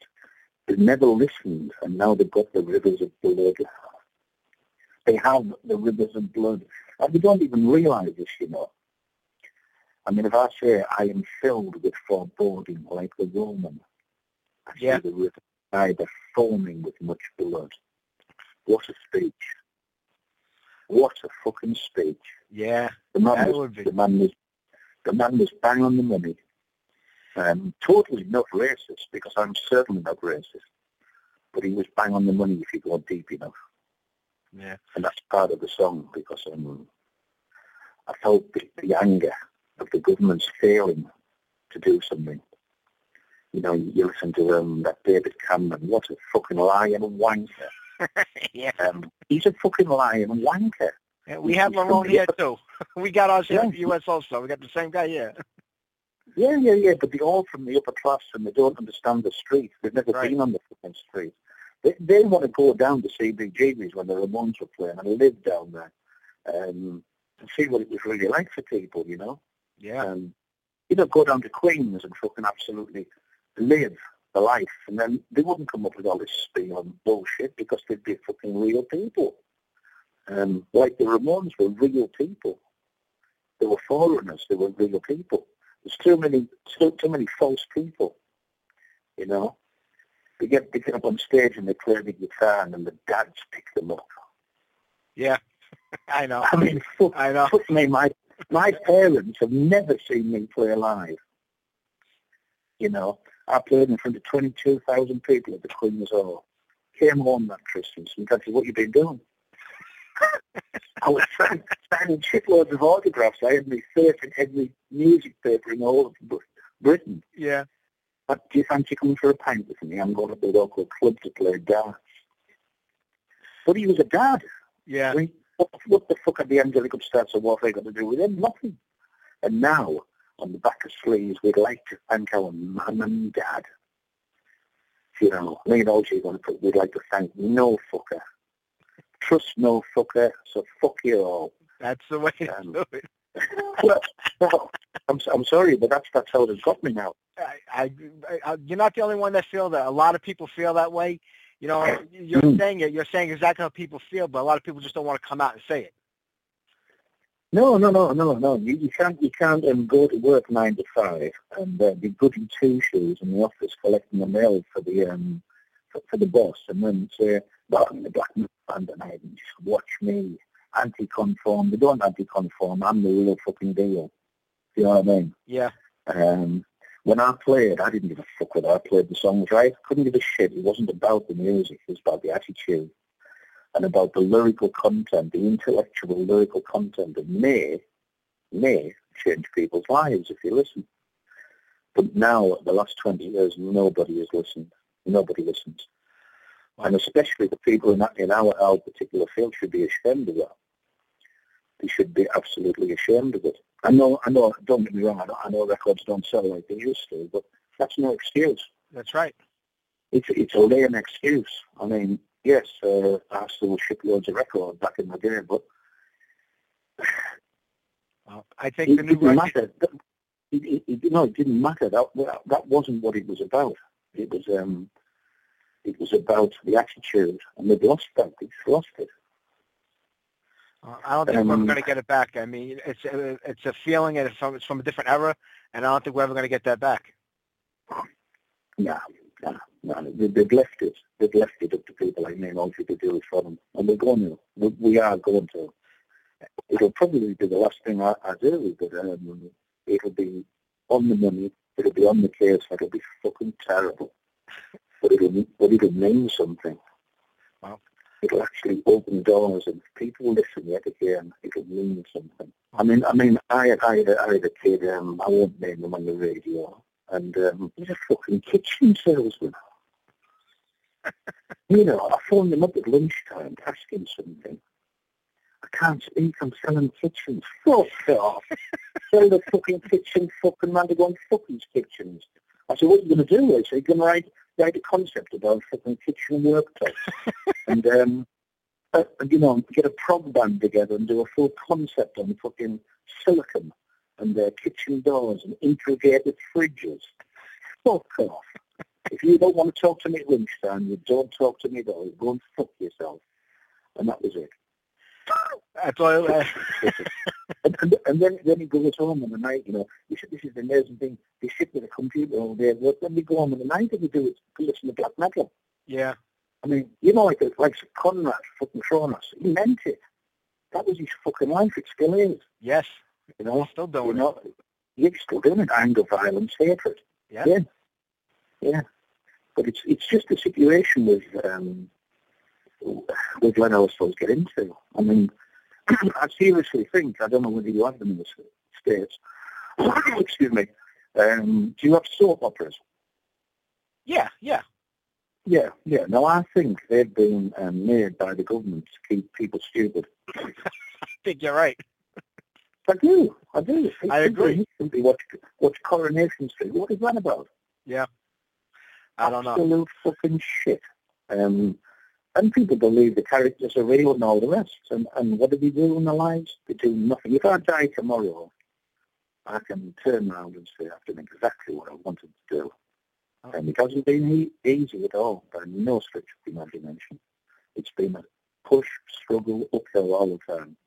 [SPEAKER 4] they never listened, and now they've got the rivers of blood. They have the rivers of blood, and they don't even realise this, you know. I mean, if I say I am filled with foreboding like the Roman, I
[SPEAKER 3] Yeah.
[SPEAKER 4] see the river Tiber foaming with much blood. What a speech. What a fucking speech.
[SPEAKER 3] yeah,
[SPEAKER 4] The man,
[SPEAKER 3] that
[SPEAKER 4] was,
[SPEAKER 3] would be.
[SPEAKER 4] the man was the man was bang on the money. Um, totally not racist because I'm certainly not racist. But he was bang on the money if you go deep enough.
[SPEAKER 3] Yeah.
[SPEAKER 4] And that's part of the song because um, I felt the, the anger of the government's failing to do something. You know, you listen to um, that David Cameron, what a fucking liar and wanker.
[SPEAKER 3] yeah.
[SPEAKER 4] Um, he's a fucking liar and wanker.
[SPEAKER 3] Yeah, We have our own here too. We got ours here in the
[SPEAKER 4] Yeah.
[SPEAKER 3] U.S. also. We got the same guy here.
[SPEAKER 4] Yeah, yeah, yeah, but they're all from the upper class and they don't understand the street. They've never
[SPEAKER 3] Right.
[SPEAKER 4] been on the fucking street. They, they want to go down to CBGB's when the Ramones were playing and live down there um, and see what it was really like for people, you know.
[SPEAKER 3] Yeah.
[SPEAKER 4] Um, you know, go down to Queens and fucking absolutely live the life. And then they wouldn't come up with all this spiel and bullshit because they'd be fucking real people. Um, like the Ramones were real people. They were foreigners. They were real people. There's too many, too, too many false people, you know. They get, picked up on stage and they play the guitar and then the dads pick them up.
[SPEAKER 3] Yeah. I know.
[SPEAKER 4] I mean, fuck,
[SPEAKER 3] I know.
[SPEAKER 4] fuck me, my, my parents have never seen me play live. You know, I played in front of 22,000 people at the Queen's Hall. Came home that Christmas and said, what you been doing? I was signing, signing shitloads of autographs. I had my face in every music paper in all of Br- Britain.
[SPEAKER 3] Yeah.
[SPEAKER 4] "Uh, do you fancy coming for a pint with me? I'm going to the local club to play darts. But he was a dad.
[SPEAKER 3] Yeah.
[SPEAKER 4] I mean, what, what the fuck had the angelic upstarts of warfare got to do with him? Nothing. And now, on the back of sleeves, we'd like to thank our mum and dad. You know, me and OG going to put, we'd like to thank no fucker. Trust no fucker, so fuck you all.
[SPEAKER 3] That's the way to
[SPEAKER 4] Um,
[SPEAKER 3] do it.
[SPEAKER 4] well, well, I'm, I'm sorry, but that's, that's how it's got me now.
[SPEAKER 3] I, I, I, you're not the only one that feel that. A lot of people feel that way. You know, you're
[SPEAKER 4] Mm.
[SPEAKER 3] saying it. You're saying exactly how people feel, but a lot of people just don't want to come out and say it.
[SPEAKER 4] No, no, no, no, no. You, you can't, you can't um, go to work nine to five and uh, be goody two shoes in the office collecting the mail for the um for, for the boss, and then say, "Well, I'm the black man tonight, and just watch me." Anti-conform. They don't anti-conform. I'm the real fucking deal. You know what I mean?
[SPEAKER 3] Yeah.
[SPEAKER 4] Um, when I played, I didn't give a fuck whether I played the songs right. Couldn't give a shit. It wasn't about the music. It was about the attitude and about the lyrical content, the intellectual lyrical content that may, may change people's lives if you listen. But now, the last 20 years, nobody has listened. Nobody listens. And especially the people in, that, in our, our particular field should be ashamed of that. They should be absolutely ashamed of it. I know, I know, don't get me wrong, I know, I know records don't sell like they used to, but that's no excuse.
[SPEAKER 3] That's right.
[SPEAKER 4] It's, it's a lame excuse. I mean, yes, uh, I still ship loads of records back in the day, but
[SPEAKER 3] Well, I think
[SPEAKER 4] it
[SPEAKER 3] the new
[SPEAKER 4] didn't
[SPEAKER 3] record.
[SPEAKER 4] matter. It, it, it, no, it didn't matter. That that wasn't what it was about. It was um, it was about the attitude, and they've lost that. They've lost it.
[SPEAKER 3] Uh, I don't think we're ever
[SPEAKER 4] Um,
[SPEAKER 3] going to get it back. I mean, it's a, it's a feeling, and it's from, it's from a different era, and I don't think we're ever going to get that back.
[SPEAKER 4] No, no, no. They, they've left it. They've left it up to people like me and Audrey to do it for them, and we're going to. We, we are going to. It'll probably be the last thing I, I do, but um, it'll be on the money. It'll be on the case. It'll be fucking terrible, but it'll but it'll mean something.
[SPEAKER 3] Wow.
[SPEAKER 4] It'll actually open doors, and if people listen yet again, it'll mean something. I mean, I mean, I had, I had, a, I had a kid. Um, I won't name him on the radio, and um, he's a fucking kitchen salesman. you know, I phoned him up at lunchtime to ask him something. I can't speak, I'm selling kitchens. Fuck off. Sell the fucking kitchen, fucking man to go and fuck kitchens. I said, what are you going to do? I said, you're going to write, write a concept about fucking kitchen workplace. and, um, uh, you know, get a prog band together and do a full concept on fucking silicon and uh, kitchen doors and integrated fridges. Fuck off. If you don't want to talk to me at lunchtime, you don't talk to me at all. Go and fuck yourself. And that was it.
[SPEAKER 3] That's. Uh,
[SPEAKER 4] and, and, and then, then he goes home in the night, you know, he said, this is the amazing thing. They sit with a computer all day. But then they go home in the night and they do it to listen to black metal.
[SPEAKER 3] yeah.
[SPEAKER 4] I mean, you know, like, like Conrad fucking Cronos. He meant it. That was his fucking life. It still is.
[SPEAKER 3] Yes.
[SPEAKER 4] You know,
[SPEAKER 3] Still
[SPEAKER 4] you
[SPEAKER 3] doing it.
[SPEAKER 4] know, you're still doing it. Anger, violence, hatred.
[SPEAKER 3] Yeah.
[SPEAKER 4] Yeah. Yeah. But it's it's just a situation with um with let ourselves get into. I mean, I seriously think I don't know whether you have them in the states. Excuse me. Um, do you have soap operas?
[SPEAKER 3] Yeah. Yeah.
[SPEAKER 4] Yeah, yeah. No, I think they've been um, made by the government to keep people stupid.
[SPEAKER 3] I think you're right.
[SPEAKER 4] I do. I do. It's
[SPEAKER 3] I agree.
[SPEAKER 4] Simply, watch, watch Coronation Street. What is that about? Yeah.
[SPEAKER 3] I don't know.
[SPEAKER 4] Absolute fucking shit. Um, and people believe the characters are real and all the rest. And, and what do they do in their lives? They do nothing. If I die tomorrow, I can turn around and say I've done exactly what I wanted to do. And it hasn't been easy at all, by no stretch of the imagination. It's been a push, struggle, uphill all the time.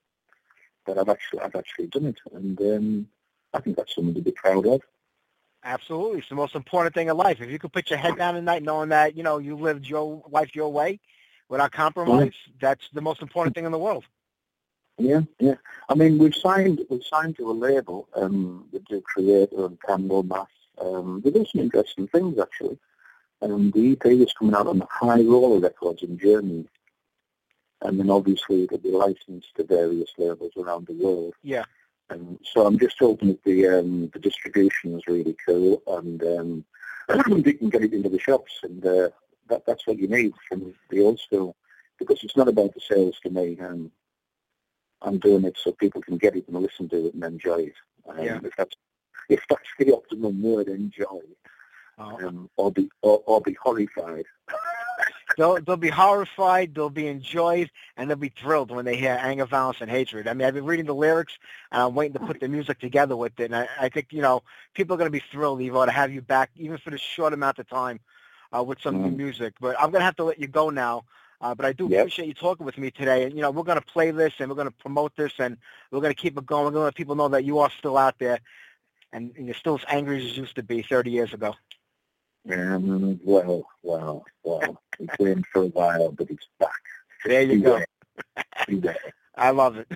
[SPEAKER 4] But I've actually, I've actually done it, and um, I think that's something to be proud of.
[SPEAKER 3] Absolutely. It's the most important thing in life. If you could put your head down at night knowing that, you know, you lived your life your way without compromise, that's the most important thing in the world.
[SPEAKER 4] Yeah, yeah. I mean, we've signed we've signed to a label um, that do Kreator and Candlemass. Um, they do some interesting things actually. Um, the EP is coming out on the High Roller Records in Germany, and then obviously it'll be licensed to various labels around the world.
[SPEAKER 3] Yeah.
[SPEAKER 4] Um, so I'm just hoping that the um, the distribution is really cool, and um, they can get it into the shops, and uh, that, that's what you need from the old school. Because it's not about the sales to me. Um, I'm doing it so people can get it and listen to it and enjoy it. Um,
[SPEAKER 5] Yeah.
[SPEAKER 4] If that's if that's the optimum word, enjoy,
[SPEAKER 5] Oh.
[SPEAKER 4] um, or be or, or be horrified.
[SPEAKER 5] They'll they'll be horrified, they'll be enjoyed, and they'll be thrilled when they hear anger, violence, and hatred. I mean, I've been reading the lyrics, and I'm waiting to put the music together with it. And I, I think you know people are going to be thrilled, Evo, to have you back, even for this short amount of time, uh, with some new
[SPEAKER 4] Mm.
[SPEAKER 5] music. But I'm going to have to let you go now. Uh, but I do
[SPEAKER 4] Yep.
[SPEAKER 5] appreciate you talking with me today. And you know, we're going to play this, and we're going to promote this, and we're going to keep it going. We're going to let people know that you are still out there, and, and you're still as angry as you used to be 30 years ago.
[SPEAKER 4] Um, well, well, well. It's been for a while, but it's back.
[SPEAKER 5] There you go.
[SPEAKER 4] Beware.
[SPEAKER 5] I love it.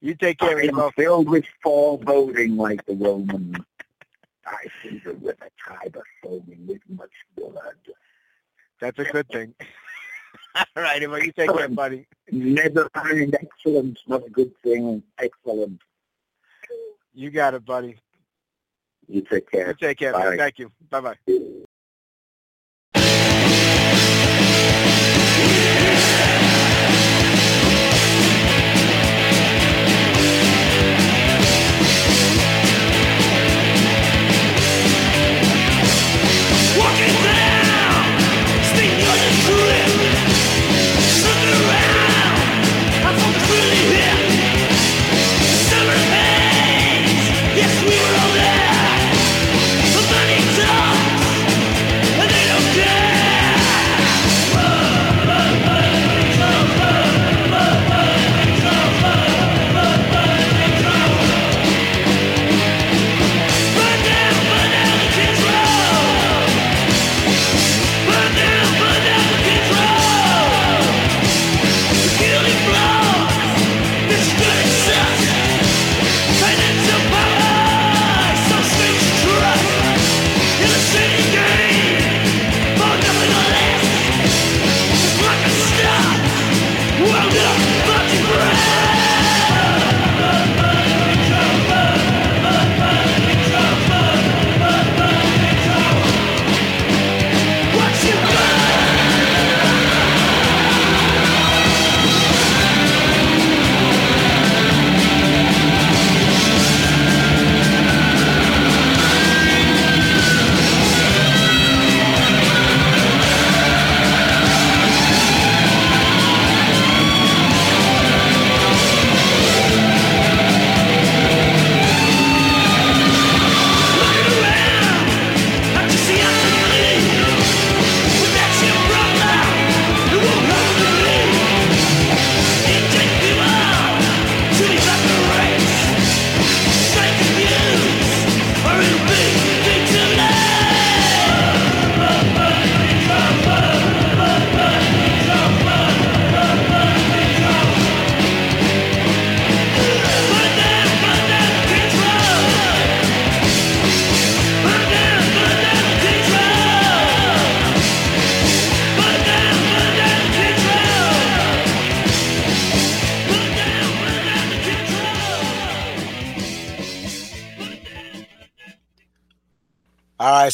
[SPEAKER 5] you take care,
[SPEAKER 4] I am
[SPEAKER 5] Evo.
[SPEAKER 4] filled with foreboding like the Romans. I see the river Tiber foaming with much blood.
[SPEAKER 5] That's a good thing. All right, Evo, you take care, buddy.
[SPEAKER 4] Never mind excellence, not a good thing. Excellent.
[SPEAKER 5] You got it, buddy.
[SPEAKER 4] You take
[SPEAKER 5] You
[SPEAKER 4] care.
[SPEAKER 5] take care.
[SPEAKER 4] Bye.
[SPEAKER 5] Thank you. Bye-bye.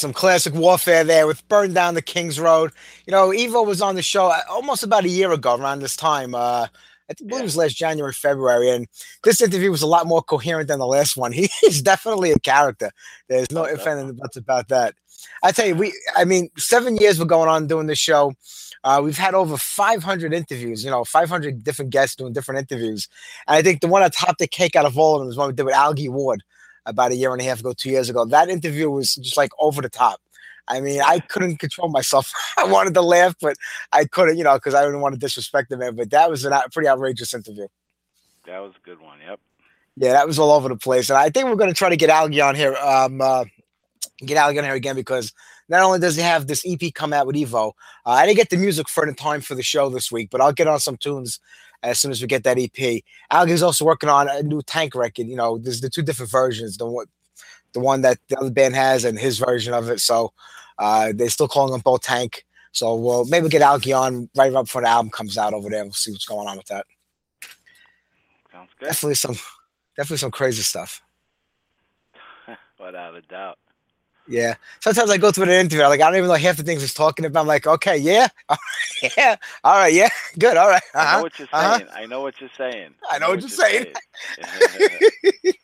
[SPEAKER 6] Some
[SPEAKER 1] classic warfare there with Burn Down the King's Road. You know, Evo was on the show uh, almost about a year ago around this time. Uh, I think- believe it was last January, February. And this interview was a lot more coherent than the last one. He is definitely a character. There's no ifs and buts about that. I tell you, we, I mean, seven years we're going on doing this show. Uh, we've had over 500 interviews, you know, 500 different guests doing different interviews. And I think the one that topped the cake out of all of them is one we did with Algy Ward about a year and a half ago, two years ago. That interview was just like over the top. I mean, I couldn't control myself. I wanted to laugh, but I couldn't, you know, because I didn't want to disrespect the man. But that was a pretty outrageous interview.
[SPEAKER 2] That was a good one. Yep.
[SPEAKER 1] Yeah, that was all over the place. And I think we're going to try to get Algy on here, um, uh, get Algy on here again because not only does he have this EP come out with Evo, uh, I didn't get the music for in time for the show this week, but I'll get on some tunes as soon as we get that EP. Algy's also working on a new Tank record. You know, there's the two different versions. The one, the one that the other band has and his version of it. So uh, they're still calling them both Tank. So we'll maybe get Algy on right up before the album comes out over there. We'll see what's going on with that.
[SPEAKER 2] Sounds good.
[SPEAKER 1] Definitely some, definitely some crazy stuff.
[SPEAKER 2] Without a doubt.
[SPEAKER 1] Yeah. Sometimes I go through an interview, like I don't even know half the things he's talking about. I'm like, okay, yeah, yeah, all right, yeah, good, all right.
[SPEAKER 2] I know
[SPEAKER 1] Uh-huh.
[SPEAKER 2] what you're
[SPEAKER 1] uh-huh.
[SPEAKER 2] saying. I know what you're saying.
[SPEAKER 1] I know what you're
[SPEAKER 2] saying.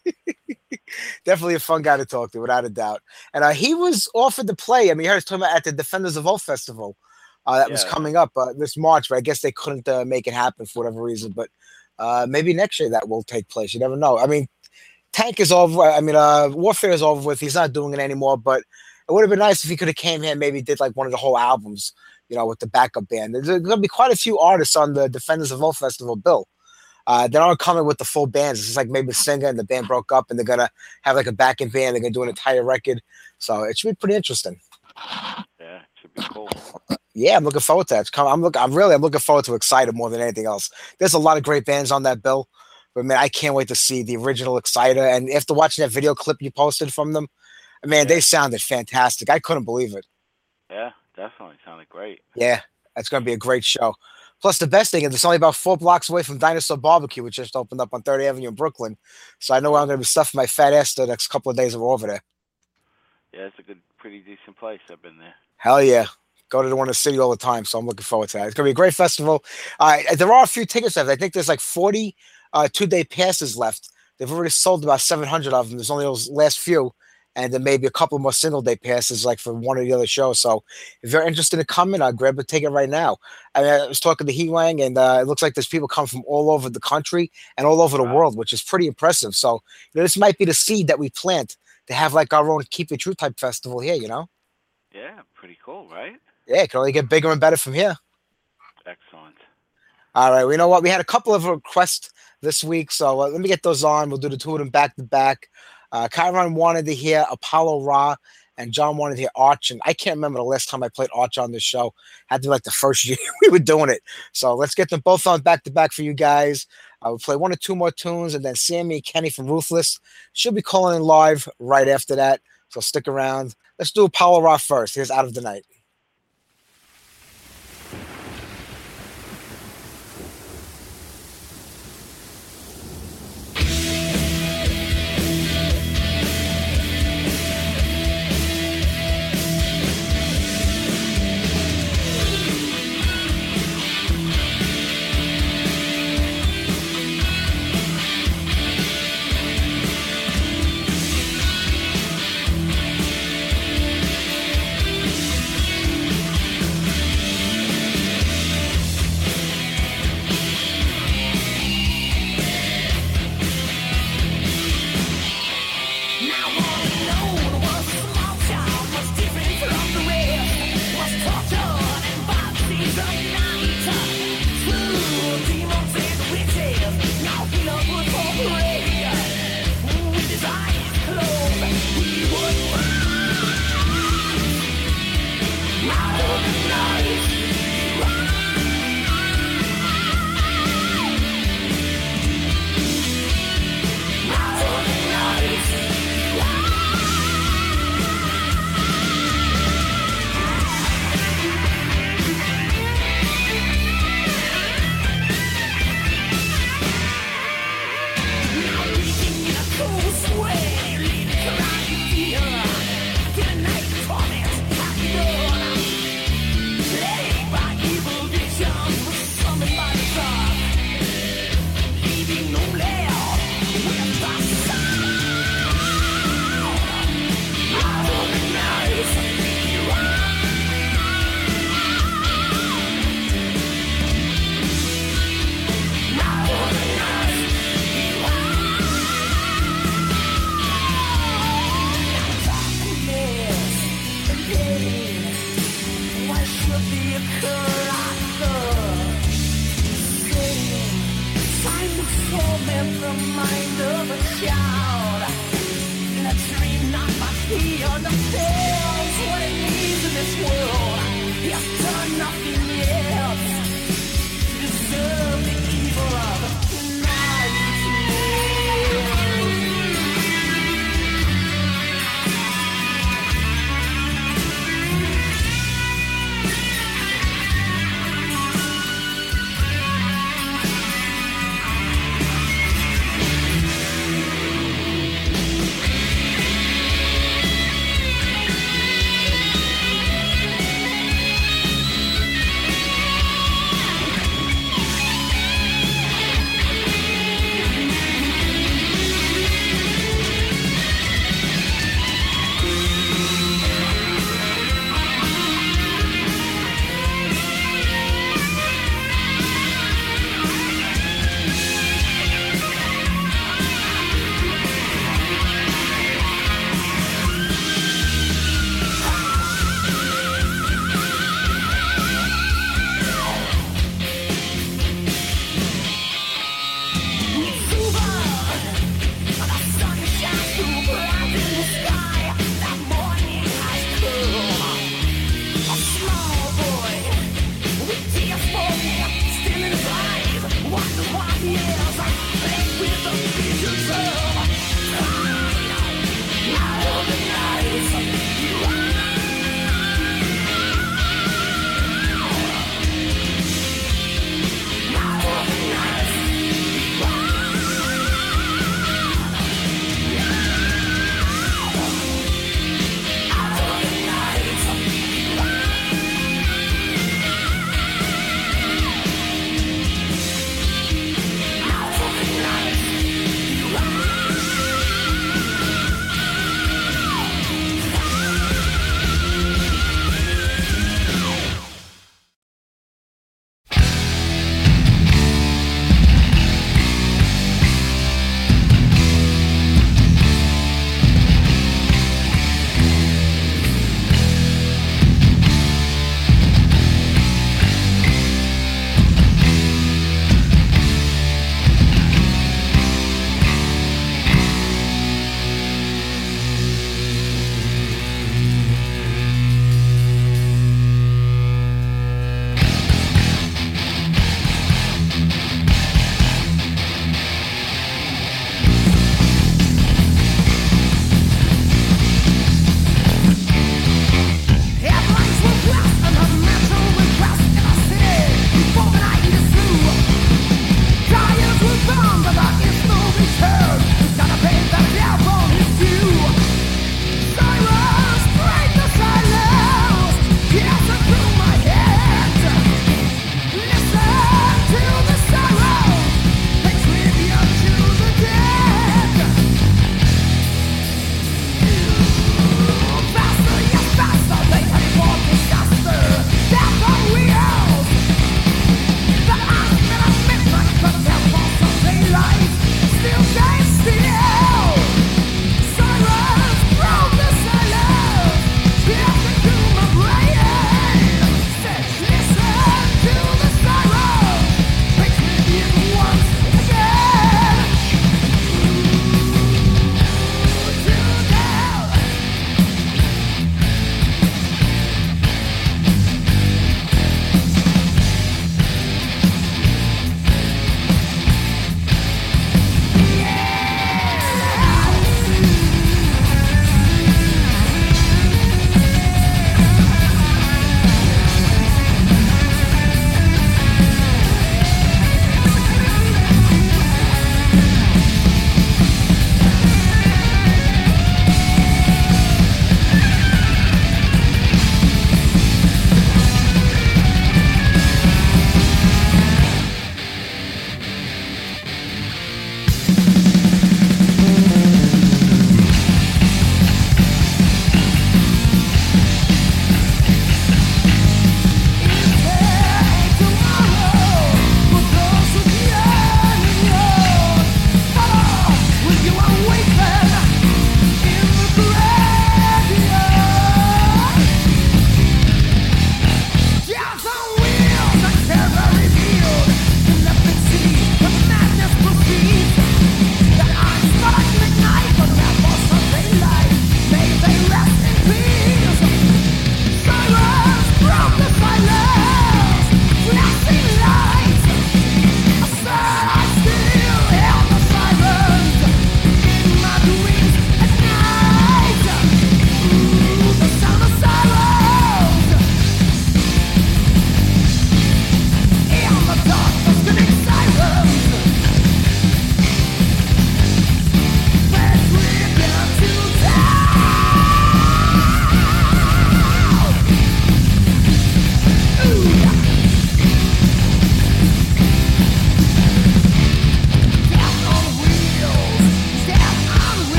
[SPEAKER 1] Definitely a fun guy to talk to, without a doubt. And uh, he was offered to play. I mean, you heard us talking about at the Defenders of Oath Festival uh, that was coming up uh, this March, but I guess they couldn't uh, make it happen for whatever reason. But uh, maybe next year that will take place. You never know. I mean, Tank is over. I mean, uh, Warfare is over with. He's not doing it anymore. But it would have been nice if he could have came here, and maybe did like one of the whole albums, you know, with the backup band. There's going to be quite a few artists on the Defenders of Oath Festival bill. Uh, they aren't coming with the full bands. It's just like maybe a singer and the band broke up, and they're gonna have like a backing band. They're gonna do an entire record, so it should be pretty interesting.
[SPEAKER 2] Yeah, it should be cool.
[SPEAKER 1] Yeah, I'm looking forward to that. It's come- I'm look. I'm really. I'm looking forward to Exciter more than anything else. There's a lot of great bands on that bill, but man, I can't wait to see the original Exciter. And after watching that video clip you posted from them, man, they sounded fantastic. I couldn't believe it.
[SPEAKER 2] Yeah, definitely sounded great.
[SPEAKER 1] Yeah, that's going to be a great show. Plus, the best thing is it's only about four blocks away from Dinosaur Barbecue, which just opened up on 3rd Avenue in Brooklyn. So I know where I'm going to be stuffing my fat ass the next couple of days we're over there.
[SPEAKER 2] Yeah, it's a good, pretty decent place. I've been there.
[SPEAKER 1] Hell yeah. Go to the one in the city all the time. So I'm looking forward to that. It's going to be a great festival. Uh, there are a few tickets left. I think there's like 40 uh, two day passes left. They've already sold about 700 of them. There's only those last few. And then maybe a couple more single day passes, like for one or the other show. So if you're interested in coming, uh, grab a ticket right now. I, mean, I was talking to He Wang, and uh, it looks like there's people come from all over the country and all over the
[SPEAKER 2] Wow. world,
[SPEAKER 1] which is pretty impressive. So you know, this might be the seed that we plant to have like our own Keep It True type festival here, you know?
[SPEAKER 2] Yeah, pretty cool, right?
[SPEAKER 1] Yeah, it can only get bigger and better from here.
[SPEAKER 2] Excellent.
[SPEAKER 1] All right. Well, you know what? We had a couple of requests this week, so uh, let me get those on. We'll do the two of them back to back. Uh, Kyron wanted to hear Apollo Ra, and John wanted to hear Arch. And I can't remember the last time I played Arch on this show. Had to be like the first year we were doing it. So let's get them both on back to back for you guys. I will play one or two more tunes, and then Sammy Kenny from Ruthless should be calling in live right after that. So stick around. Let's do Apollo Ra first. Here's Out of the Night.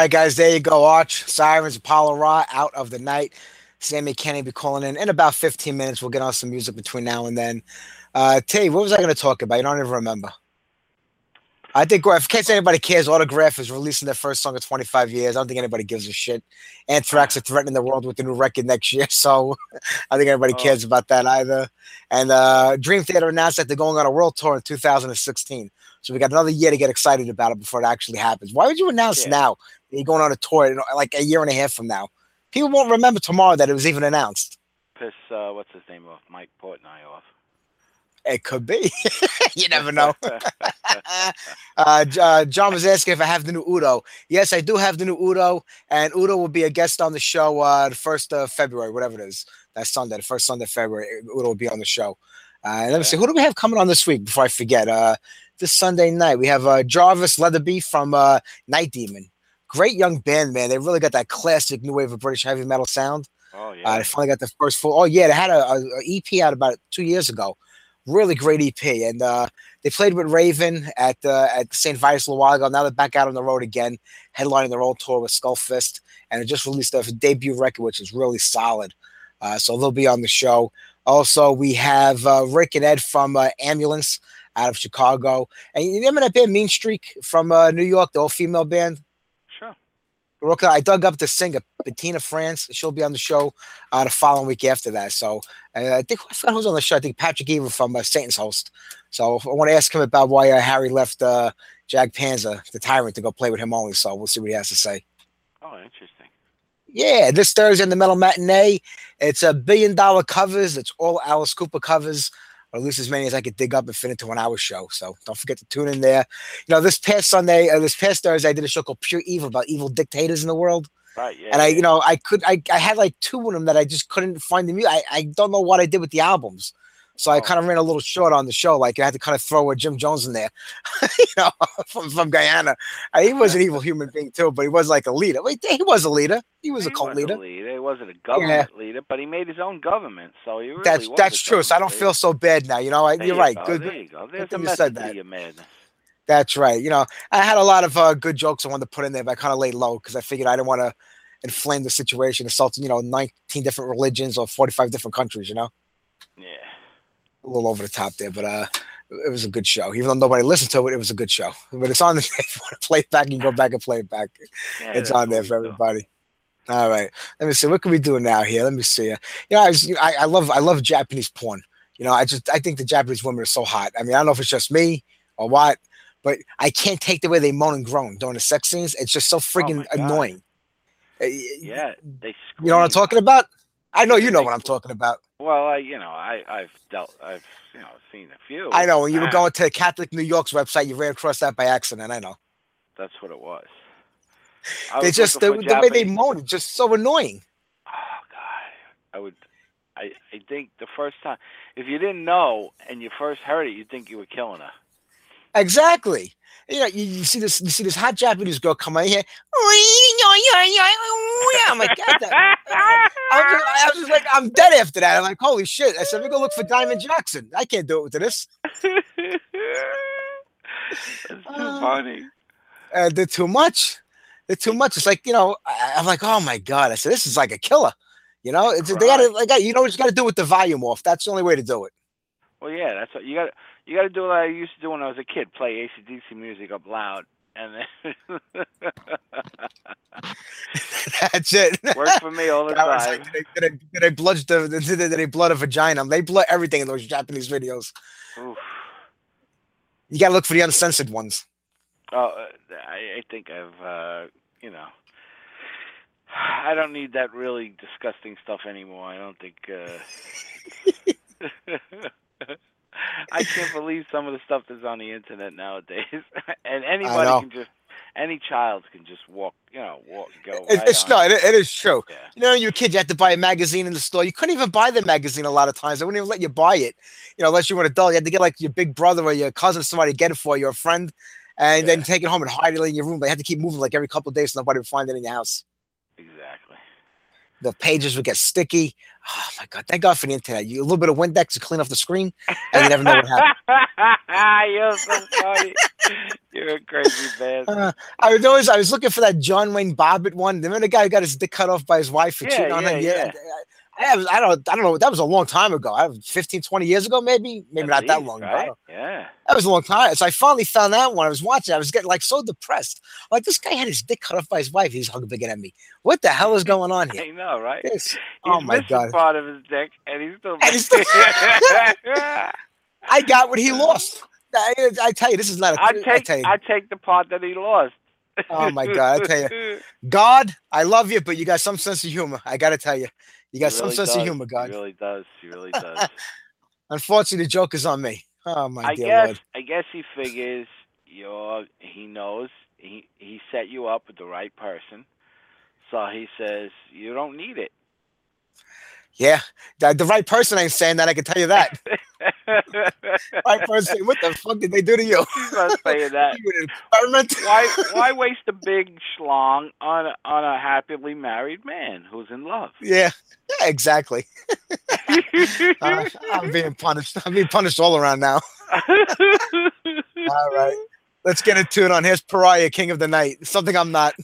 [SPEAKER 1] Right, guys, there you go. Arch, Sirens, Apollo Ra, out of the night. Sammy Kenny be calling in in about 15 minutes. We'll get on some music between now and then. Uh, T, what was I going to talk about? You don't even remember. I think, in case anybody cares, Autograph is releasing their first song in 25 years. I don't think anybody gives a shit. Anthrax are threatening the world with a new record next year, so I think anybody
[SPEAKER 2] Oh.
[SPEAKER 1] cares about that either. And uh, Dream Theater announced that they're going on a world tour in 2016. So we got another year to get excited about it before it actually happens. Why would you announce
[SPEAKER 2] Yeah.
[SPEAKER 1] now you're going on a tour like a year and a half from now? People won't remember tomorrow that it was even announced.
[SPEAKER 2] Piss, uh, what's his name off? Mike Portnoy off.
[SPEAKER 1] It could be. you never know. uh, uh, John was asking if I have the new Udo. Yes, I do have the new Udo, and Udo will be a guest on the show uh, the first of February, whatever it is. That Sunday, the first Sunday of February, Udo will be on the show. Uh, let me see, who do we have coming on this week before I forget? Uh, this Sunday night, we have uh, Jarvis Leatherby from uh, Night Demon. Great young band, man. They really got that classic new wave of British heavy metal sound.
[SPEAKER 2] oh
[SPEAKER 1] Uh,
[SPEAKER 2] yeah.
[SPEAKER 1] they finally got the first full. Oh yeah, they had a, a, a EP out about two years ago. Really great EP, and uh, they played with Raven at uh, at St. Vitus a little while ago. Now they're back out on the road again, headlining their old tour with Skull Fist, and they just released their debut record, which is really solid. Uh, so they'll be on the show. Also, we have uh, Rick and Ed from uh, Ambulance out of Chicago, and you remember that band Mean Streak from uh, New York, the all female band. Brooke, I dug up the singer, Bettina France. She'll be on the show uh, the following week after that. So uh, I think I forgot who's on the show. I think Patrick Evil from uh, Satan's Host. So I want to ask him about why uh, Harry left uh, Jag Panzer, the Tyrant, to go play with him only. So we'll see what he has to say.
[SPEAKER 2] Oh, interesting.
[SPEAKER 1] Yeah, this Thursday in the Metal Matinee, it's a billion dollar covers. It's all Alice Cooper covers, or at least as many as I could dig up and fit into an hour show. So don't forget to tune in there. You know, this past Sunday, uh, this past Thursday, I did a show called Pure Evil about evil dictators in the world.
[SPEAKER 2] Right. Yeah.
[SPEAKER 1] and I, you know, I could, I, I had like two of them that I just couldn't find the music. I, I don't know what I did with the albums, so I
[SPEAKER 2] Oh.
[SPEAKER 1] kind of ran a little short on the show. Like I had to kind of throw a Jim Jones in there, you know, from, from Guyana. Uh, he was an evil human being too, but he was like a leader. Wait, he was a leader. He was a
[SPEAKER 2] He
[SPEAKER 1] cult
[SPEAKER 2] was
[SPEAKER 1] leader.
[SPEAKER 2] A leader. He wasn't a government leader, but he made his own government. So he really
[SPEAKER 1] That's that's true. So I don't
[SPEAKER 2] government
[SPEAKER 1] feel so bad now. You know, I, you're
[SPEAKER 2] you
[SPEAKER 1] right.
[SPEAKER 2] go,
[SPEAKER 1] Good.
[SPEAKER 2] There you go. There's a
[SPEAKER 1] thing you said that. That's right. You know, I had a lot of uh, good jokes I wanted to put in there, but I kind of laid low because I figured I didn't want to inflame the situation, assaulting, you know, 19 different religions or 45 different countries, you know?
[SPEAKER 2] Yeah.
[SPEAKER 1] A little over the top there, but uh, it was a good show. Even though nobody listened to it, it was a good show. But it's on the if you want to play it back, you can go back and play it back.
[SPEAKER 2] yeah
[SPEAKER 1] it's on there for everybody. All right, let me see. What can we do now here? Let me see. Uh, you know, I, was- I, I love I love Japanese porn. You know, I just I think the Japanese women are so hot. I mean, I don't know if it's just me or what, but I can't take the way they moan and groan during the sex scenes. It's just so friggin'
[SPEAKER 2] my God.
[SPEAKER 1] annoying. Uh,
[SPEAKER 2] Yeah. They.
[SPEAKER 1] You know what I'm talking about? I know you know what I'm talking about.
[SPEAKER 2] Well, I, you know, I, I've dealt, I've, you know, seen a few.
[SPEAKER 1] I know when you were going to Catholic New York's website, you ran across that by accident. I know.
[SPEAKER 2] That's what it was. I
[SPEAKER 1] They
[SPEAKER 2] was
[SPEAKER 1] just the, the way they moan is just so annoying.
[SPEAKER 2] Oh God, I would. I, I think the first time, if you didn't know and you first heard it, you'd think you were killing her.
[SPEAKER 1] Exactly. You know, you, you see this you see this hot Japanese girl come in here. I'm like, God, that, I, was just, I was just like, I'm dead after that. I'm like, holy shit. I said, let me go look for Diamond Jackson. I can't do it with this.
[SPEAKER 2] That's too
[SPEAKER 1] Uh,
[SPEAKER 2] funny.
[SPEAKER 1] Uh, they're too much. They're too much. It's like, you know, I, I'm like, oh my God. I said, this is like a killer. You know, it's, they gotta like you know what you gotta do with the volume off. That's the only way to do it.
[SPEAKER 2] Well, yeah, that's what you got. You got to do what I used to do when I was a kid: play ACDC music up loud, and then
[SPEAKER 1] That's it.
[SPEAKER 2] worked for me all the
[SPEAKER 1] I was
[SPEAKER 2] time.
[SPEAKER 1] like, did they, did they, did the did they, did they blood a vagina? They blood everything in those Japanese videos.
[SPEAKER 2] Oof.
[SPEAKER 1] You gotta look for the uncensored ones.
[SPEAKER 2] Oh, uh, I, I think I've, uh, you know, I don't need that really disgusting stuff anymore. I don't think. Uh, I can't believe some of the stuff that's on the internet nowadays, and anybody can just, any child can just walk, you know, walk, go.
[SPEAKER 1] It,
[SPEAKER 2] right
[SPEAKER 1] it's
[SPEAKER 2] on.
[SPEAKER 1] no, it, it is true.
[SPEAKER 2] Yeah.
[SPEAKER 1] You know, a kid, you had to buy a magazine in the store. You couldn't even buy the magazine a lot of times. They wouldn't even let you buy it. You know, unless you were an adult, you had to get like your big brother or your cousin, somebody to get it for you, or a friend, and then take it home and hide it in your room. They had to keep moving like every couple of days so nobody would find it in your house.
[SPEAKER 2] Exactly.
[SPEAKER 1] The pages would get sticky. Oh my god! Thank God for the internet. You a little bit of Windex to clean off the screen, and you never know what happened.
[SPEAKER 2] You're so funny. You're a crazy man.
[SPEAKER 1] Uh, I was always I was looking for that John Wayne Bobbitt one. The guy who got his dick cut off by his wife for
[SPEAKER 2] Yeah,
[SPEAKER 1] cheating on
[SPEAKER 2] yeah,
[SPEAKER 1] him?
[SPEAKER 2] yeah.
[SPEAKER 1] I, I, was, I don't I don't know. That was a long time ago. I was 15, 20 years ago, maybe. Maybe
[SPEAKER 2] At
[SPEAKER 1] not that long ago. I
[SPEAKER 2] right?
[SPEAKER 1] don't-
[SPEAKER 2] Yeah.
[SPEAKER 1] That was a long time. So I finally found that one. I was watching. I was getting like so depressed. Like this guy had his dick cut off by his wife. He's hugging at me. What the hell is going on here?
[SPEAKER 2] I know, right?
[SPEAKER 1] This. Oh my god.
[SPEAKER 2] part of his dick, and he's still.
[SPEAKER 1] And he's still- I got what he lost. I, I tell you, this is not a.
[SPEAKER 2] I
[SPEAKER 1] I
[SPEAKER 2] take
[SPEAKER 1] tell you,
[SPEAKER 2] I take the part that he lost.
[SPEAKER 1] Oh, my God, I tell you. God, I love you, but you got some sense of humor. I got to tell you, you got some
[SPEAKER 2] really
[SPEAKER 1] sense
[SPEAKER 2] does.
[SPEAKER 1] of humor, God.
[SPEAKER 2] He really does. He really does.
[SPEAKER 1] Unfortunately, the joke is on me. Oh my
[SPEAKER 2] I
[SPEAKER 1] dear
[SPEAKER 2] guess
[SPEAKER 1] Lord.
[SPEAKER 2] I guess he figures you're he knows he he set you up with the right person. So he says you don't need it.
[SPEAKER 1] Yeah, the, the right person ain't saying that. I can tell you that. right person. What the fuck did they do to you?
[SPEAKER 2] He's not saying that.
[SPEAKER 1] you experiment?
[SPEAKER 2] Why why waste a big schlong on a, on a happily married man who's in love?
[SPEAKER 1] Yeah, yeah, exactly. Uh, I'm being punished. I'm being punished all around now. All right, let's get into it. On his Pariah, King of the Night. Something I'm not.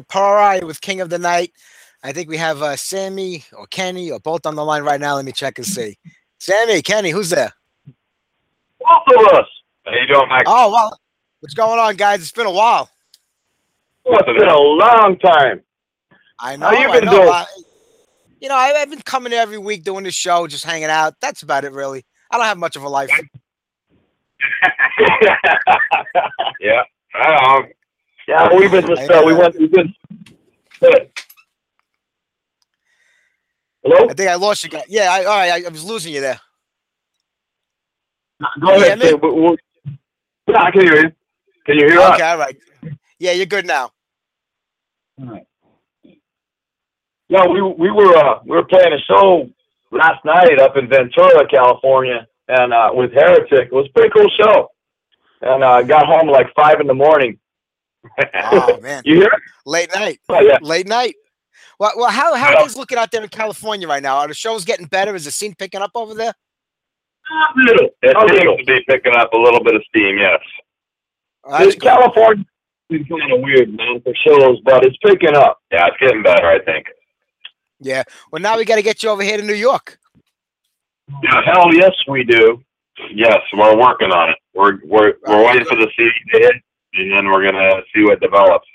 [SPEAKER 1] Rapari with King of the Night. I think we have uh, Sammy or Kenny or both on the line right now. Let me check and see. Sammy, Kenny, who's there?
[SPEAKER 7] Both of us. How you doing, Mike?
[SPEAKER 1] Oh, well, what's going on, guys? It's been a while.
[SPEAKER 7] it's been a long time.
[SPEAKER 1] I know.
[SPEAKER 7] How
[SPEAKER 1] you
[SPEAKER 7] been
[SPEAKER 1] know.
[SPEAKER 7] doing?
[SPEAKER 1] I- you know, I, I've been coming every week doing the show, just hanging out. That's about it, really. I don't have much of a life.
[SPEAKER 7] yeah. Um, yeah, we've been just, uh, we went, been, Good. Hello?
[SPEAKER 1] I think I lost you guys. Yeah, I, all right. I, I was losing you there.
[SPEAKER 7] Go
[SPEAKER 1] you
[SPEAKER 7] ahead. Say,
[SPEAKER 1] me?
[SPEAKER 7] w- w- yeah, I can hear you. Can you hear us?
[SPEAKER 1] Okay, all right. Yeah, you're good now. All right.
[SPEAKER 7] Yeah, we we were uh, we were playing a show last night up in Ventura, California, and uh, with Heretic. It was a pretty cool show. And uh, I got home like five in the morning.
[SPEAKER 1] Oh man,
[SPEAKER 7] you hear? it?
[SPEAKER 1] late night.
[SPEAKER 7] Oh, yeah.
[SPEAKER 1] Late night. Well, well, how how are
[SPEAKER 7] Yeah.
[SPEAKER 1] things looking out there in California right now? Are the shows getting better? Is the scene picking up over there?
[SPEAKER 7] A little.
[SPEAKER 8] It
[SPEAKER 7] A little.
[SPEAKER 8] seems to be picking up a little bit of steam, yes.
[SPEAKER 1] Oh, that's.
[SPEAKER 7] California is kind of weird, man, for shows, but it's picking up.
[SPEAKER 8] Yeah, it's getting better, I think.
[SPEAKER 1] Yeah. Well, now we got to get you over here to New York.
[SPEAKER 7] Yeah, hell yes, we do.
[SPEAKER 8] Yes, we're working on it. We're we're we're waiting for the CD to hit, and then we're gonna see what develops.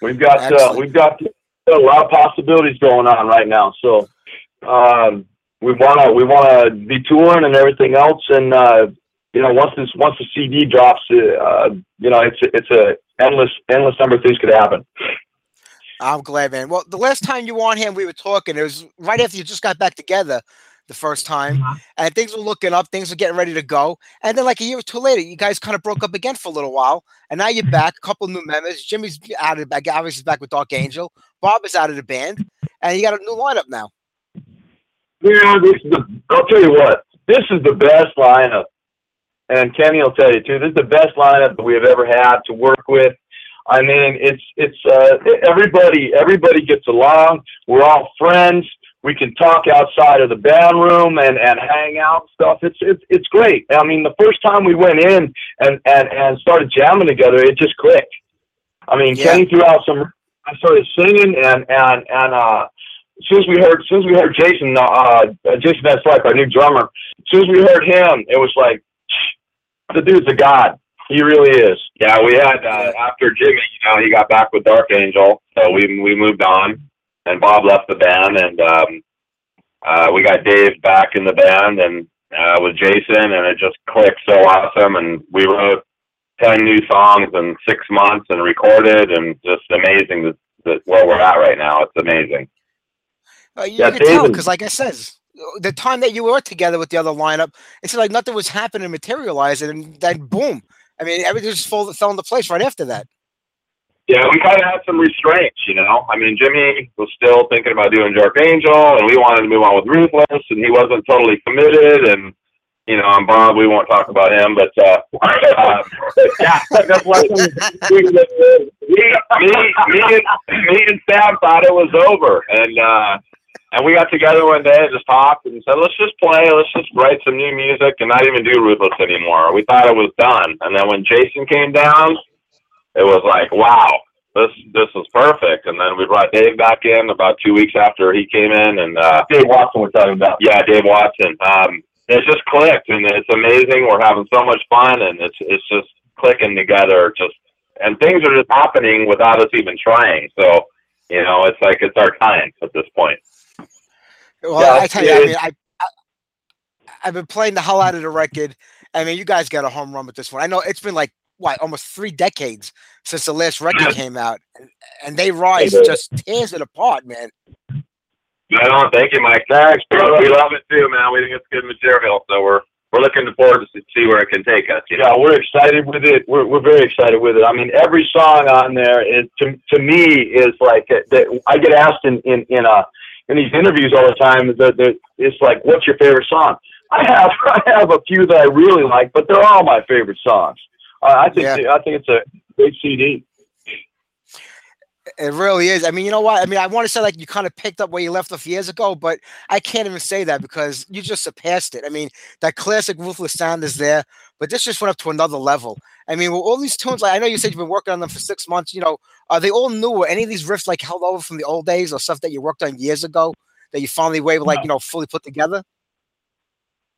[SPEAKER 7] We've got uh, we've got a lot of possibilities going on right now. So um, we wanna we wanna be touring and everything else, and uh, you know once this once the CD drops, uh, you know it's it's a endless endless number of things could happen.
[SPEAKER 1] I'm glad, man. Well, the last time you were on here, we were talking. It was right after you just got back together the first time, and things were looking up. Things were getting ready to go, and then like a year or two later, you guys kind of broke up again for a little while, and now you're back. A couple new members. Jimmy's out of back. Obviously, back with Dark Angel. Bob is out of the band, and you got a new lineup now.
[SPEAKER 7] Yeah, this is the. I'll tell you what. This is the best lineup, and Kenny will tell you too. This is the best lineup that we have ever had to work with. I mean, it's it's uh, everybody everybody gets along. We're all friends. We can talk outside of the band room and, and hang out and stuff. It's it's it's great. I mean, the first time we went in and, and, and started jamming together, it just clicked. I mean,
[SPEAKER 1] Yeah.
[SPEAKER 7] Kenny threw out some. I started singing and and and uh, as soon as we heard, as soon as we heard Jason, uh, uh, Jason Van Slyke, our new drummer, as soon as we heard him, it was like, the dude's a god. He really is.
[SPEAKER 8] Yeah, we had uh, after Jimmy, you know, he got back with Dark Angel, so we we moved on, and Bob left the band, and um, uh, we got Dave back in the band, and uh, with Jason, and it just clicked so awesome, and we wrote ten new songs in six months and recorded, and just amazing that, that where we're at right now. It's amazing.
[SPEAKER 1] Uh, you
[SPEAKER 7] Yeah,
[SPEAKER 1] can tell because, like I says, the time that you were together with the other lineup, it's like nothing was happening, materializing, and then boom. I mean, everything just fell, fell into place right after that.
[SPEAKER 8] Yeah, we kind of had some restraints, you know. I mean, Jimmy was still thinking about doing Dark Angel, and we wanted to move on with Ruthless, and he wasn't totally committed. And you know, and Bob, we won't talk about him, but uh, uh, yeah, that's we, me, me, me, and, me and Sam thought it was over, and uh, and we got together one day and just talked and said, let's just play, let's just write some new music, and not even do Ruthless anymore. We thought it was done, and then when Jason came down it was like, wow, this this was perfect. And then we brought Dave back in about two weeks after he came in, and uh,
[SPEAKER 7] Dave Watson we're talking about.
[SPEAKER 8] yeah, Dave Watson. Um, it just clicked, and it's amazing. We're having so much fun, and it's it's just clicking together. Just and things are just happening without us even trying. So you know, it's like it's our time at this point.
[SPEAKER 1] Well,
[SPEAKER 7] Yeah,
[SPEAKER 1] I tell you, I mean, I, I I've been playing the hell out of the record. I mean, you guys got a home run with this one. I know it's been like what almost three decades since the last record came out, and, and they rise
[SPEAKER 7] Yeah.
[SPEAKER 1] just tears it apart, man.
[SPEAKER 8] I don't thank you, Mike. Thanks. We we love it too, man. We think it's good material, so we're we're looking forward to see where it can take us. You know?
[SPEAKER 7] Yeah, we're excited with it. We're we're very excited with it. I mean, every song on there is to to me is like uh, that. I get asked in in in uh in these interviews all the time that that it's like, what's your favorite song? I have I have a few that I really like, but they're all my favorite songs. I think
[SPEAKER 1] Yeah.
[SPEAKER 7] I think it's a great CD.
[SPEAKER 1] It really is. I mean, you know what? I mean, I want to say like you kind of picked up where you left off years ago, but I can't even say that because you just surpassed it. I mean, that classic ruthless sound is there, but this just went up to another level. I mean, well, all these tunes, like I know you said you've been working on them for six months. You know, are they all new? Or any of these riffs like held over from the old days or stuff that you worked on years ago that you finally were able, like you know, fully put together?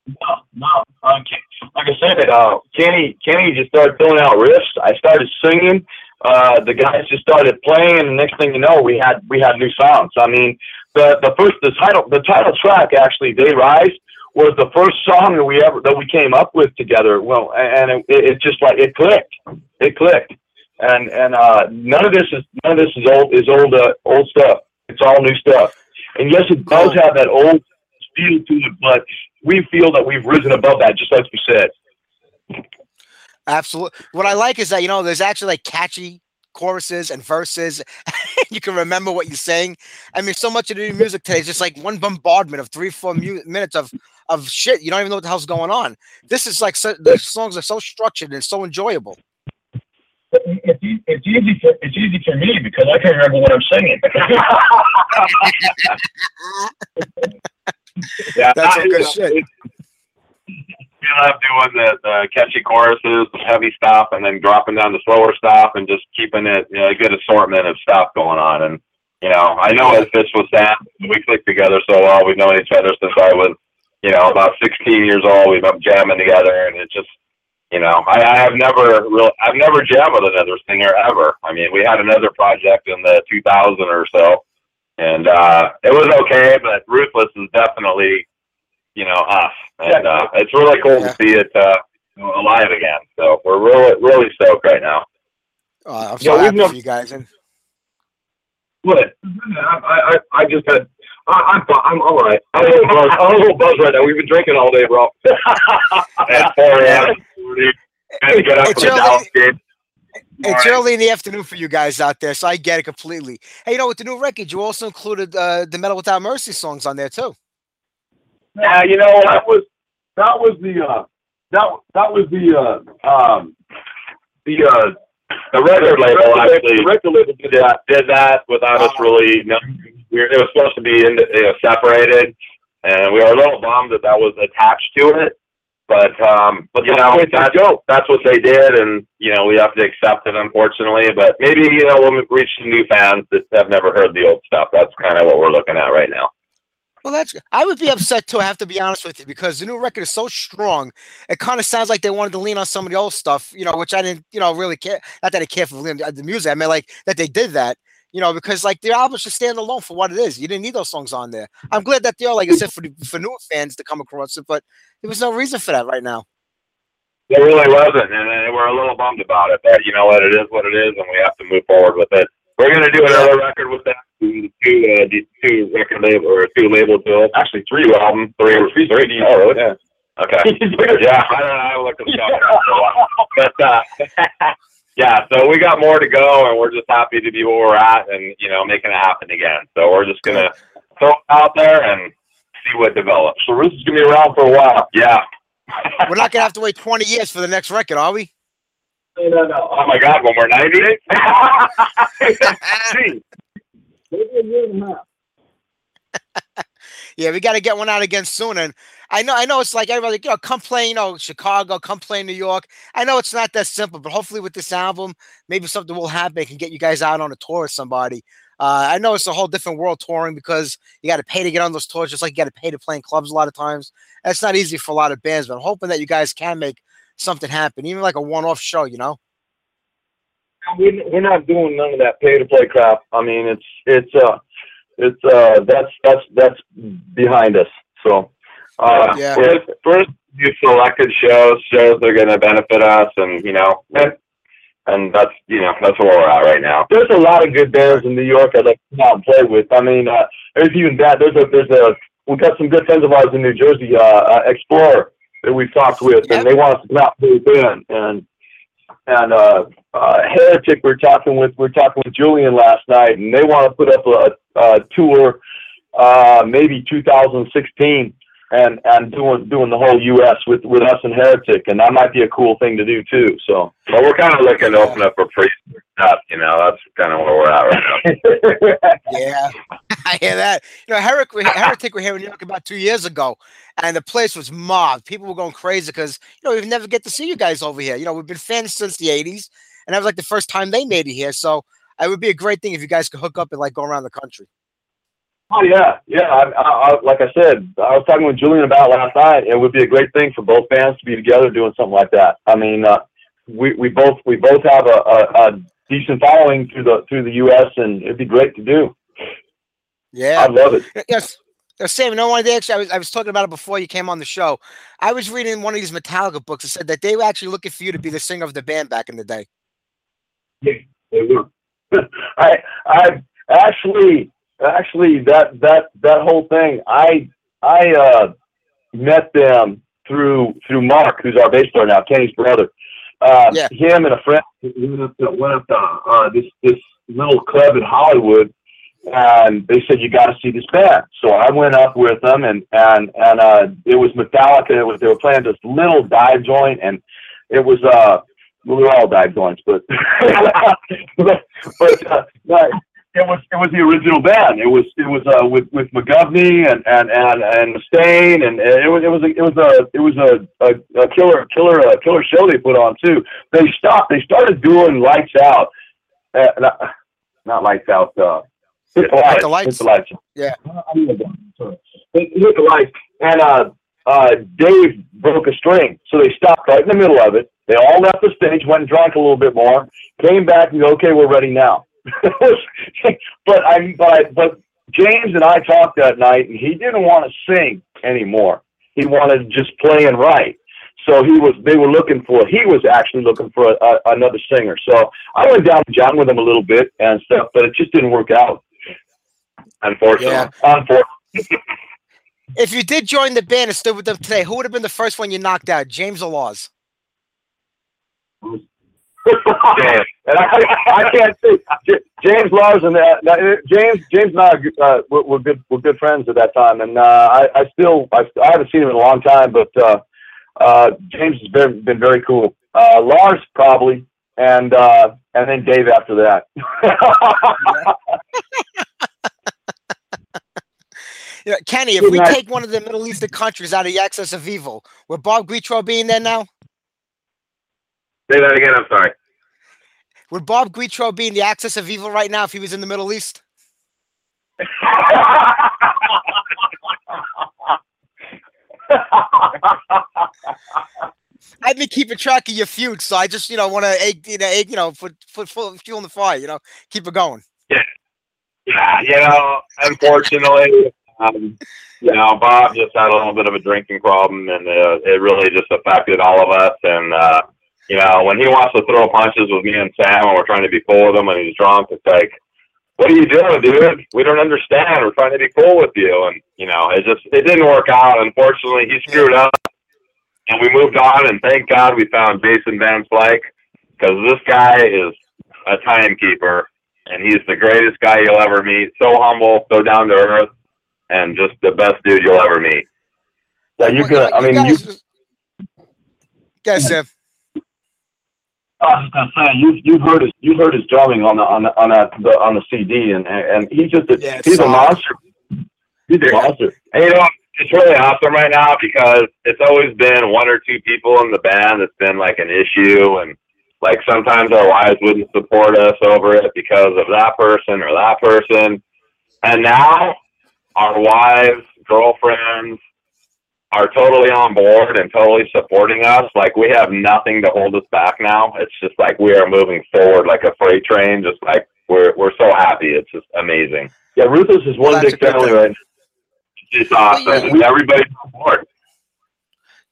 [SPEAKER 7] No, no. Ken- like I said, uh, Kenny, Kenny just started filling out riffs. I started singing. Uh, the guys just started playing, and the next thing you know, we had we had new songs. I mean, the the first the title the title track actually, "They Rise," was the first song that we ever that we came up with together. Well, and it, it just like it clicked, it clicked, and and uh, none of this is none of this is old is old uh, old stuff. It's all new stuff. And yes, it does have that old feel to it, but we feel that we've risen above that, just like you said.
[SPEAKER 1] Absolutely. What I like is that you know there's actually like catchy choruses and verses. you can remember what you're saying. I mean, so much of the music today is just like one bombardment of three, four mu- minutes of of shit. You don't even know what the hell's going on. This is like so, the songs are so structured and so enjoyable.
[SPEAKER 7] It's, it's easy for it's easy for me because I can remember what I'm singing. yeah,
[SPEAKER 1] That's some good shit.
[SPEAKER 7] You know, I'm doing the, the catchy choruses, the heavy stuff, and then dropping down the slower stuff, and just keeping it you know, a good assortment of stuff going on. And you know, I know as this was Sam, we clicked together so well. We've known each other since I was, you know, about 16 years old. We've been jamming together, and it just you know, I, I have never real, I've never jammed with another singer ever. I mean, we had another project in the 2000 or so, and uh, it was okay, but Ruthless is definitely, you know, us, and uh, it's really cool
[SPEAKER 1] Yeah.
[SPEAKER 7] to see it uh, alive again. So we're really, really stoked right now.
[SPEAKER 1] Uh, I'm so
[SPEAKER 7] we've
[SPEAKER 1] happy
[SPEAKER 7] known-
[SPEAKER 1] for you guys. And
[SPEAKER 7] Good. I, I, I just had. I, I'm I'm all right. I'm a little buzz. I'm a little buzz right now. We've been drinking all day, bro. At 4 a.m. Had to get up
[SPEAKER 1] It's
[SPEAKER 7] for the
[SPEAKER 1] early.
[SPEAKER 7] Dallas game.
[SPEAKER 1] It's early in the afternoon for you guys out there, so I get it completely. Hey, you know, with the new record, you also included uh, the Metal Without Mercy songs on there too.
[SPEAKER 7] Yeah, you know that was that was the uh, that that was the uh, um, the uh, the record label actually. The record label did that did that without us really. No, we were, it was supposed to be in, you know, separated, and we were a little bummed that that was attached to it. But um, but you know that's that's what they did, and you know we have to accept it, unfortunately. But maybe you know we'll reach some new fans that have never heard the old stuff. That's kind of what we're looking at right now.
[SPEAKER 1] Well, that's. I would be upset too. I have to be honest with you because the new record is so strong. It kind of sounds like they wanted to lean on some of the old stuff, you know, which I didn't, you know, really care. Not that I care for the music. I mean, like that they did that, you know, because like the album should stand alone for what it is. You didn't need those songs on there. I'm glad that they are, like I said, for the, for new fans to come across it, but there was no reason for that right now.
[SPEAKER 7] There really wasn't, and we're a little bummed about it. But you know what? It is what it is, and we have to move forward with it. We're gonna do another record with that. Two, uh, two record label or two label deals. Actually, three albums, three, three, three. Oh, really? Yeah. Okay. yeah, I don't know. I looked at the show, but uh, yeah. So we got more to go, and we're just happy to be where we're at, and you know, making it happen again. So we're just gonna throw it out there and see what develops. So this is gonna be around for a while. Yeah.
[SPEAKER 1] We're not gonna have to wait 20 years for the next record, are we?
[SPEAKER 7] No, no, no. Oh my God, when we're 90? Maybe a year and a half.
[SPEAKER 1] Yeah, we got to get one out again soon. And I know, I know, it's like everybody, you know, come play, you know, Chicago, come play New York. I know it's not that simple, but hopefully with this album, maybe something will happen and can get you guys out on a tour with somebody. Uh, I know it's a whole different world touring because you got to pay to get on those tours, just like you got to pay to play in clubs a lot of times. That's not easy for a lot of bands, but I'm hoping that you guys can make something happen, even like a one-off show. You know?
[SPEAKER 7] we're not doing none of that pay to play crap. I mean, it's it's uh it's uh that's that's that's behind us. So uh,
[SPEAKER 1] Yeah.
[SPEAKER 7] first, first you selected shows, shows that are going to benefit us, and you know, and, and that's you know that's where we're at right now. There's a lot of good bands in New York I'd like to come out and play with. I mean, uh, there's even that. There's a there's a we've got some good friends of ours in New Jersey, uh, uh Explorer that we've talked with,
[SPEAKER 1] Yep.
[SPEAKER 7] and they want us to come out and play with them. And and uh, uh, Heretic, we're talking with we're talking with Julian last night, and they want to put up a, a tour, uh, maybe 2016, and and doing doing the whole U.S. with with us and Heretic, and that might be a cool thing to do too. So,
[SPEAKER 8] But we're kind of looking to open up a free stuff. You know, that's kind of where we're at right now.
[SPEAKER 1] Yeah, I hear that. You know, Heretic, Heretic were here in New York about two years ago, and the place was mobbed. People were going crazy because you know we never get to see you guys over here. You know, we've been fans since the '80s, and that was like the first time they made it here. So it would be a great thing if you guys could hook up and like go around the country.
[SPEAKER 7] Oh yeah, yeah. I, I, I, like I said, I was talking with Julian about last night. It would be a great thing for both bands to be together doing something like that. I mean, uh, we we both we both have a, a, a decent following through the through the U.S. and it'd be great to do.
[SPEAKER 1] Yeah,
[SPEAKER 7] I love it.
[SPEAKER 1] Yes. Sam, you know one day actually I was, I was talking about it before you came on the show. I was reading one of these Metallica books that said that they were actually looking for you to be the singer of the band back in the day.
[SPEAKER 7] Yeah, they were. I I actually actually that that that whole thing I I uh, met them through through Mark, who's our bass player now, Kenny's brother. Uh,
[SPEAKER 1] Yeah.
[SPEAKER 7] Him and a friend went up to, went up to uh, this this little club in Hollywood, and they said you got to see this band. So I went up with them, and and and uh, it was Metallica. It was they were playing this little dive joint, and it was uh well, they're all dive joints, but but but, uh, but it was it was the original band. It was it was uh, with with McGovney and and and and Mustaine, and it was it was a, it was a it was a, a, a killer killer uh, killer show they put on too. They stopped. They started doing lights out, uh, not, not lights out. Uh, hit the lights.
[SPEAKER 1] the lights?
[SPEAKER 7] Hit the lights.
[SPEAKER 1] Yeah.
[SPEAKER 7] I mean, sorry. Hit hit the lights, and uh, uh, Dave broke a string, so they stopped right in the middle of it. They all left the stage, went and drank a little bit more, came back and go, okay, we're ready now. but I, but I, but James and I talked that night, and he didn't want to sing anymore. He wanted to just play and write. So he was. They were looking for. He was actually looking for a, a, another singer. So I went down to John with him a little bit and stuff, but it just didn't work out.
[SPEAKER 8] Unfortunately.
[SPEAKER 1] Yeah.
[SPEAKER 7] Unfortunately.
[SPEAKER 1] If you did join the band and stood with them today, who would have been the first one you knocked out, James or Lars?
[SPEAKER 7] And I, I can't say James Lars and uh, uh, James James and I uh, were, were good were good friends at that time, and uh, I, I still I, I haven't seen him in a long time, but uh, uh, James has been been very cool. Uh, Lars probably, and uh, and then Dave after that.
[SPEAKER 1] Know, Kenny, if we take one of the Middle Eastern countries out of the axis of evil, would Bob Guitro be in there now?
[SPEAKER 8] Say that again. I'm sorry.
[SPEAKER 1] Would Bob Guitro be in the axis of evil right now if he was in the Middle East? I've been keeping track of your feud, so I just, you know, want to, you know, egg, you know, put, put fuel in the fire, you know, keep it going.
[SPEAKER 8] Yeah, yeah, you know, unfortunately, um, you know, Bob just had a little bit of a drinking problem, and uh, it really just affected all of us. And uh, you know, when he wants to throw punches with me and Sam, and we're trying to be cool with him, and he's drunk, it's like, what are you doing, dude? We don't understand. We're trying to be cool with you, and you know, it just it didn't work out. Unfortunately, he screwed up, and we moved on. And thank God we found Jason Van Slyke because this guy is a timekeeper and he's the greatest guy you'll ever meet. So humble, so down to earth, and just the best dude you'll ever meet.
[SPEAKER 7] Yeah, you
[SPEAKER 1] Well,
[SPEAKER 7] could. I mean, you.
[SPEAKER 1] guys- Guys, Sam.
[SPEAKER 7] I was just gonna say you've you've heard his you've heard his drumming on the on the on that the, on the CD and and, and he's just a,
[SPEAKER 1] Yeah, it's
[SPEAKER 7] he's a monster. He's a monster.
[SPEAKER 8] And you know, it's really awesome right now because it's always been one or two people in the band that's been like an issue, and like sometimes our wives wouldn't support us over it because of that person or that person. And now our wives, girlfriends are totally on board and totally supporting us. Like we have nothing to hold us back now. It's just like we are moving forward like a freight train. Just like we're we're so happy. It's just amazing.
[SPEAKER 7] Yeah, Ruthless is one
[SPEAKER 1] Well,
[SPEAKER 7] big family right now.
[SPEAKER 8] It's awesome.
[SPEAKER 1] Well, yeah,
[SPEAKER 8] and everybody's on board.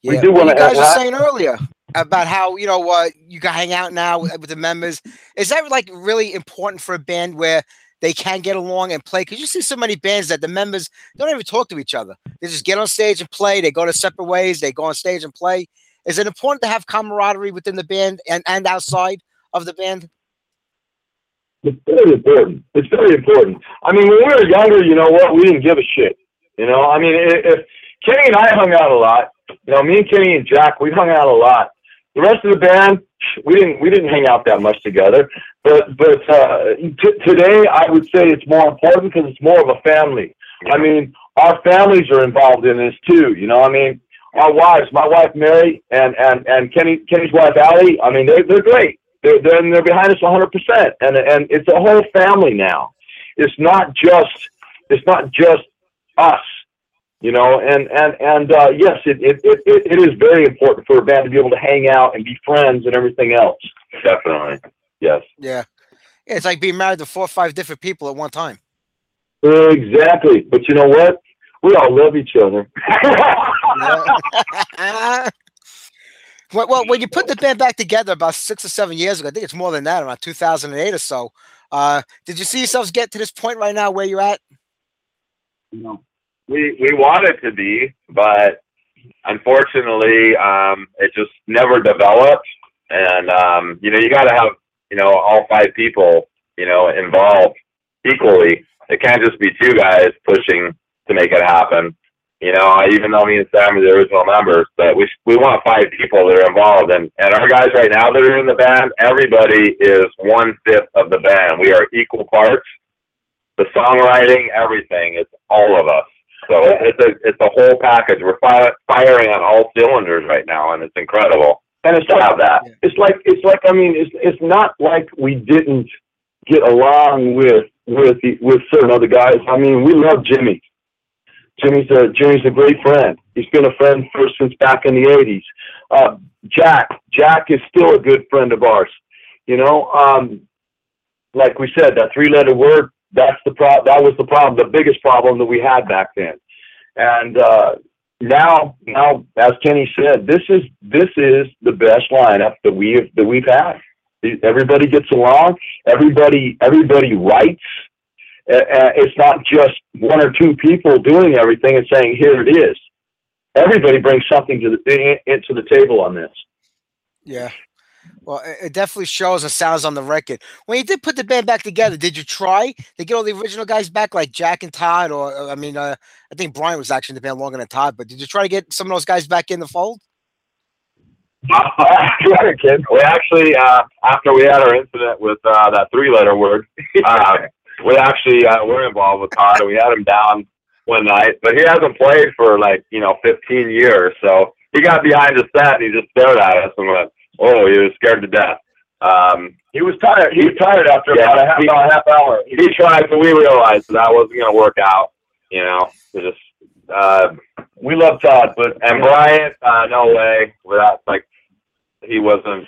[SPEAKER 7] We do wanna-
[SPEAKER 1] you guys were saying earlier about how you know uh, you can hang out now with, with the members. Is that like really important for a band where they can get along and play? Because you see so many bands that the members don't even talk to each other. They just get on stage and play. They go to separate ways. They go on stage and play. Is it important to have camaraderie within the band and, and outside of the band?
[SPEAKER 7] It's very important. It's very important. I mean, when we were younger, you know what? We didn't give a shit. You know, I mean, if Kenny and I hung out a lot. You know, me and Kenny and Jack, we hung out a lot. The rest of the band, we didn't we didn't hang out that much together. But but uh, t- today, I would say it's more important because it's more of a family. I mean, our families are involved in this too. You know, I mean, our wives, my wife Mary and and and Kenny Kenny's wife Allie. I mean, they they're great. They're they're, they're behind us 100 percent, and and it's a whole family now. It's not just it's not just us. You know, and and and uh, yes, it, it it it is very important for a band to be able to hang out and be friends and everything else. Definitely, yes.
[SPEAKER 1] Yeah. Yeah, It's like being married to four or five different people at one time.
[SPEAKER 7] Exactly. But you know what? We all love each other.
[SPEAKER 1] Well, well, when you put the band back together about six or seven years ago, I think it's more than that, around 2008 or so. Uh, did you see yourselves get to this point right now where you're at?
[SPEAKER 8] We we wanted to be, but unfortunately, um, it just never developed. And um, you know, you got to have you know all five people you know involved equally. It can't just be two guys pushing to make it happen. You know, even though me and Sam are the original members, but we we want five people that are involved, and and our guys right now that are in the band, everybody is one fifth of the band. We are equal parts. The songwriting, everything, it's all of us. So it's a it's a whole package. We're fi- firing on all cylinders right now, and it's incredible.
[SPEAKER 7] And it's
[SPEAKER 8] to
[SPEAKER 7] like
[SPEAKER 8] have that.
[SPEAKER 7] it's like it's like I mean it's it's not like we didn't get along with with the, with certain other guys. I mean we love Jimmy. Jimmy's a Jimmy's a great friend. He's been a friend for since back in the eighties. Uh, Jack Jack is still a good friend of ours. You know, um, like we said, that three letter word that's the pro- that was the problem, the biggest problem that we had back then. And uh, now now as Kenny said, this is this is the best lineup that we've that we've had. Everybody gets along. Everybody everybody writes. Uh, it's not just one or two people doing everything and saying here it is. Everybody brings something to the into the table on this.
[SPEAKER 1] Yeah. Well, it- it definitely shows and sounds on the record. When you did put the band back together, did you try to get all the original guys back, like Jack and Todd, or uh, I mean, uh, I think Brian was actually in the band longer than Todd, but did you try to get some of those guys back in the fold?
[SPEAKER 8] we actually, uh, after we had our incident with uh, that three-letter word, uh, we actually uh, were involved with Todd, and we had him down one night. But he hasn't played for like you know 15 years, so he got behind the set and he just stared at us and went, "Oh, he was scared to death." Um,
[SPEAKER 7] He was tired. He was tired after
[SPEAKER 8] Yeah,
[SPEAKER 7] about a half,
[SPEAKER 8] he-
[SPEAKER 7] about a half hour.
[SPEAKER 8] he tried, but we realized that wasn't going to work out. You know, we just uh,
[SPEAKER 7] We love Todd, but
[SPEAKER 8] and Bryant, uh, no way. Without like, he wasn't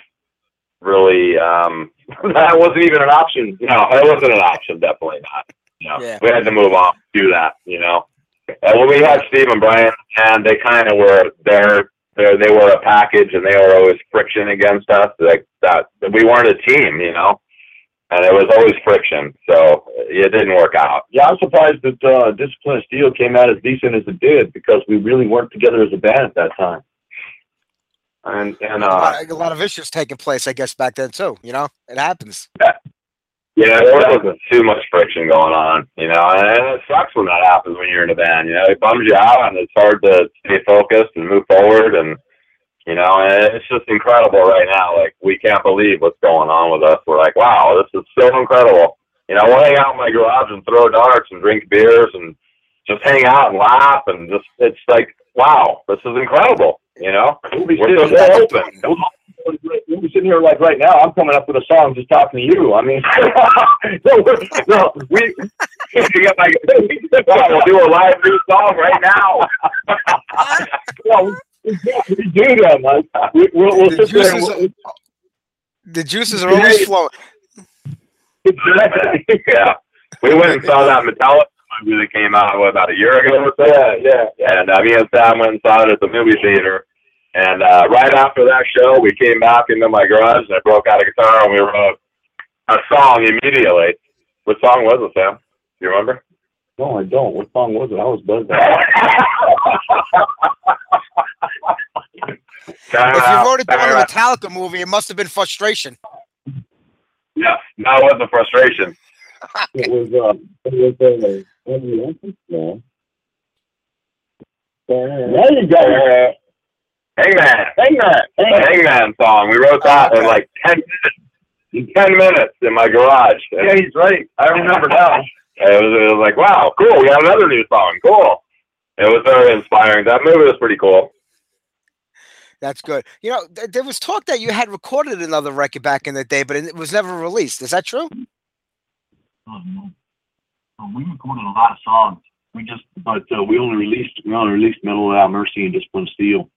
[SPEAKER 8] really. Um,
[SPEAKER 7] that wasn't even an option.
[SPEAKER 8] no, it wasn't an option. Definitely not. No,
[SPEAKER 1] Yeah.
[SPEAKER 8] we had to move on. Do that. You know. And when we had Steve and Bryant, and they kind of were there. They they were a package, and they were always friction against us. Like that, we weren't a team, you know, and it was always friction. So it didn't work out.
[SPEAKER 7] Yeah, I'm surprised that uh, Discipline of Steel came out as decent as it did because we really weren't together as a band at that time.
[SPEAKER 8] And and
[SPEAKER 1] a,
[SPEAKER 8] uh,
[SPEAKER 1] lot, a lot of issues taking place, I guess, back then too. You know, it happens.
[SPEAKER 8] Yeah, there wasn't too much friction going on, you know, and it sucks when that happens when you're in a band. You know, it bums you out, and it's hard to stay focused and move forward, and you know, and it's just incredible right now. Like we can't believe what's going on with us. We're like, wow, this is so incredible. You know, we'll hang out in my garage and throw darts and drink beers and just hang out and laugh, and just it's like, wow, this is incredible. You know,
[SPEAKER 7] We'll be
[SPEAKER 8] we're so open.
[SPEAKER 7] We'll be sitting here like right now. I'm coming up with a song just talking to you. I mean, no, we're- no, we
[SPEAKER 8] you get my, we'll do a live new song right now.
[SPEAKER 7] no, we, we do them. Like, we, we'll, we'll
[SPEAKER 1] The
[SPEAKER 7] sit there.
[SPEAKER 1] juices,
[SPEAKER 7] and
[SPEAKER 1] are, the juices are always flowing.
[SPEAKER 8] yeah. We went and saw that Metallica movie that came out what, about a year ago or so.
[SPEAKER 7] yeah, yeah, yeah.
[SPEAKER 8] And uh, me and Sam went and saw it at the movie theater. And uh, right after that show, we came back into my garage and I broke out a guitar and we wrote a song immediately. What song was it, Sam? Do you remember?
[SPEAKER 7] No, I don't. What song was it? I was buzzed.
[SPEAKER 1] If you wrote it during the Metallica movie, it must have been frustration.
[SPEAKER 8] Yeah, that was the frustration.
[SPEAKER 7] It was. Uh, it was. Uh, no. There you go.
[SPEAKER 8] Hangman.
[SPEAKER 7] Hangman.
[SPEAKER 8] Hangman song. We wrote that in like ten minutes. In ten minutes in my garage.
[SPEAKER 7] Yeah, he's right. I remember now.
[SPEAKER 8] It was, it was like, wow, cool. We got another new song. Cool. It was very inspiring. That movie was pretty cool.
[SPEAKER 1] That's good. You know, th- there was talk that you had recorded another record back in the day, but it was never released. Is that true?
[SPEAKER 7] Um, uh, we recorded a lot of songs. We just, but uh, we only released we only released Metal Without Mercy and Discipline Steel.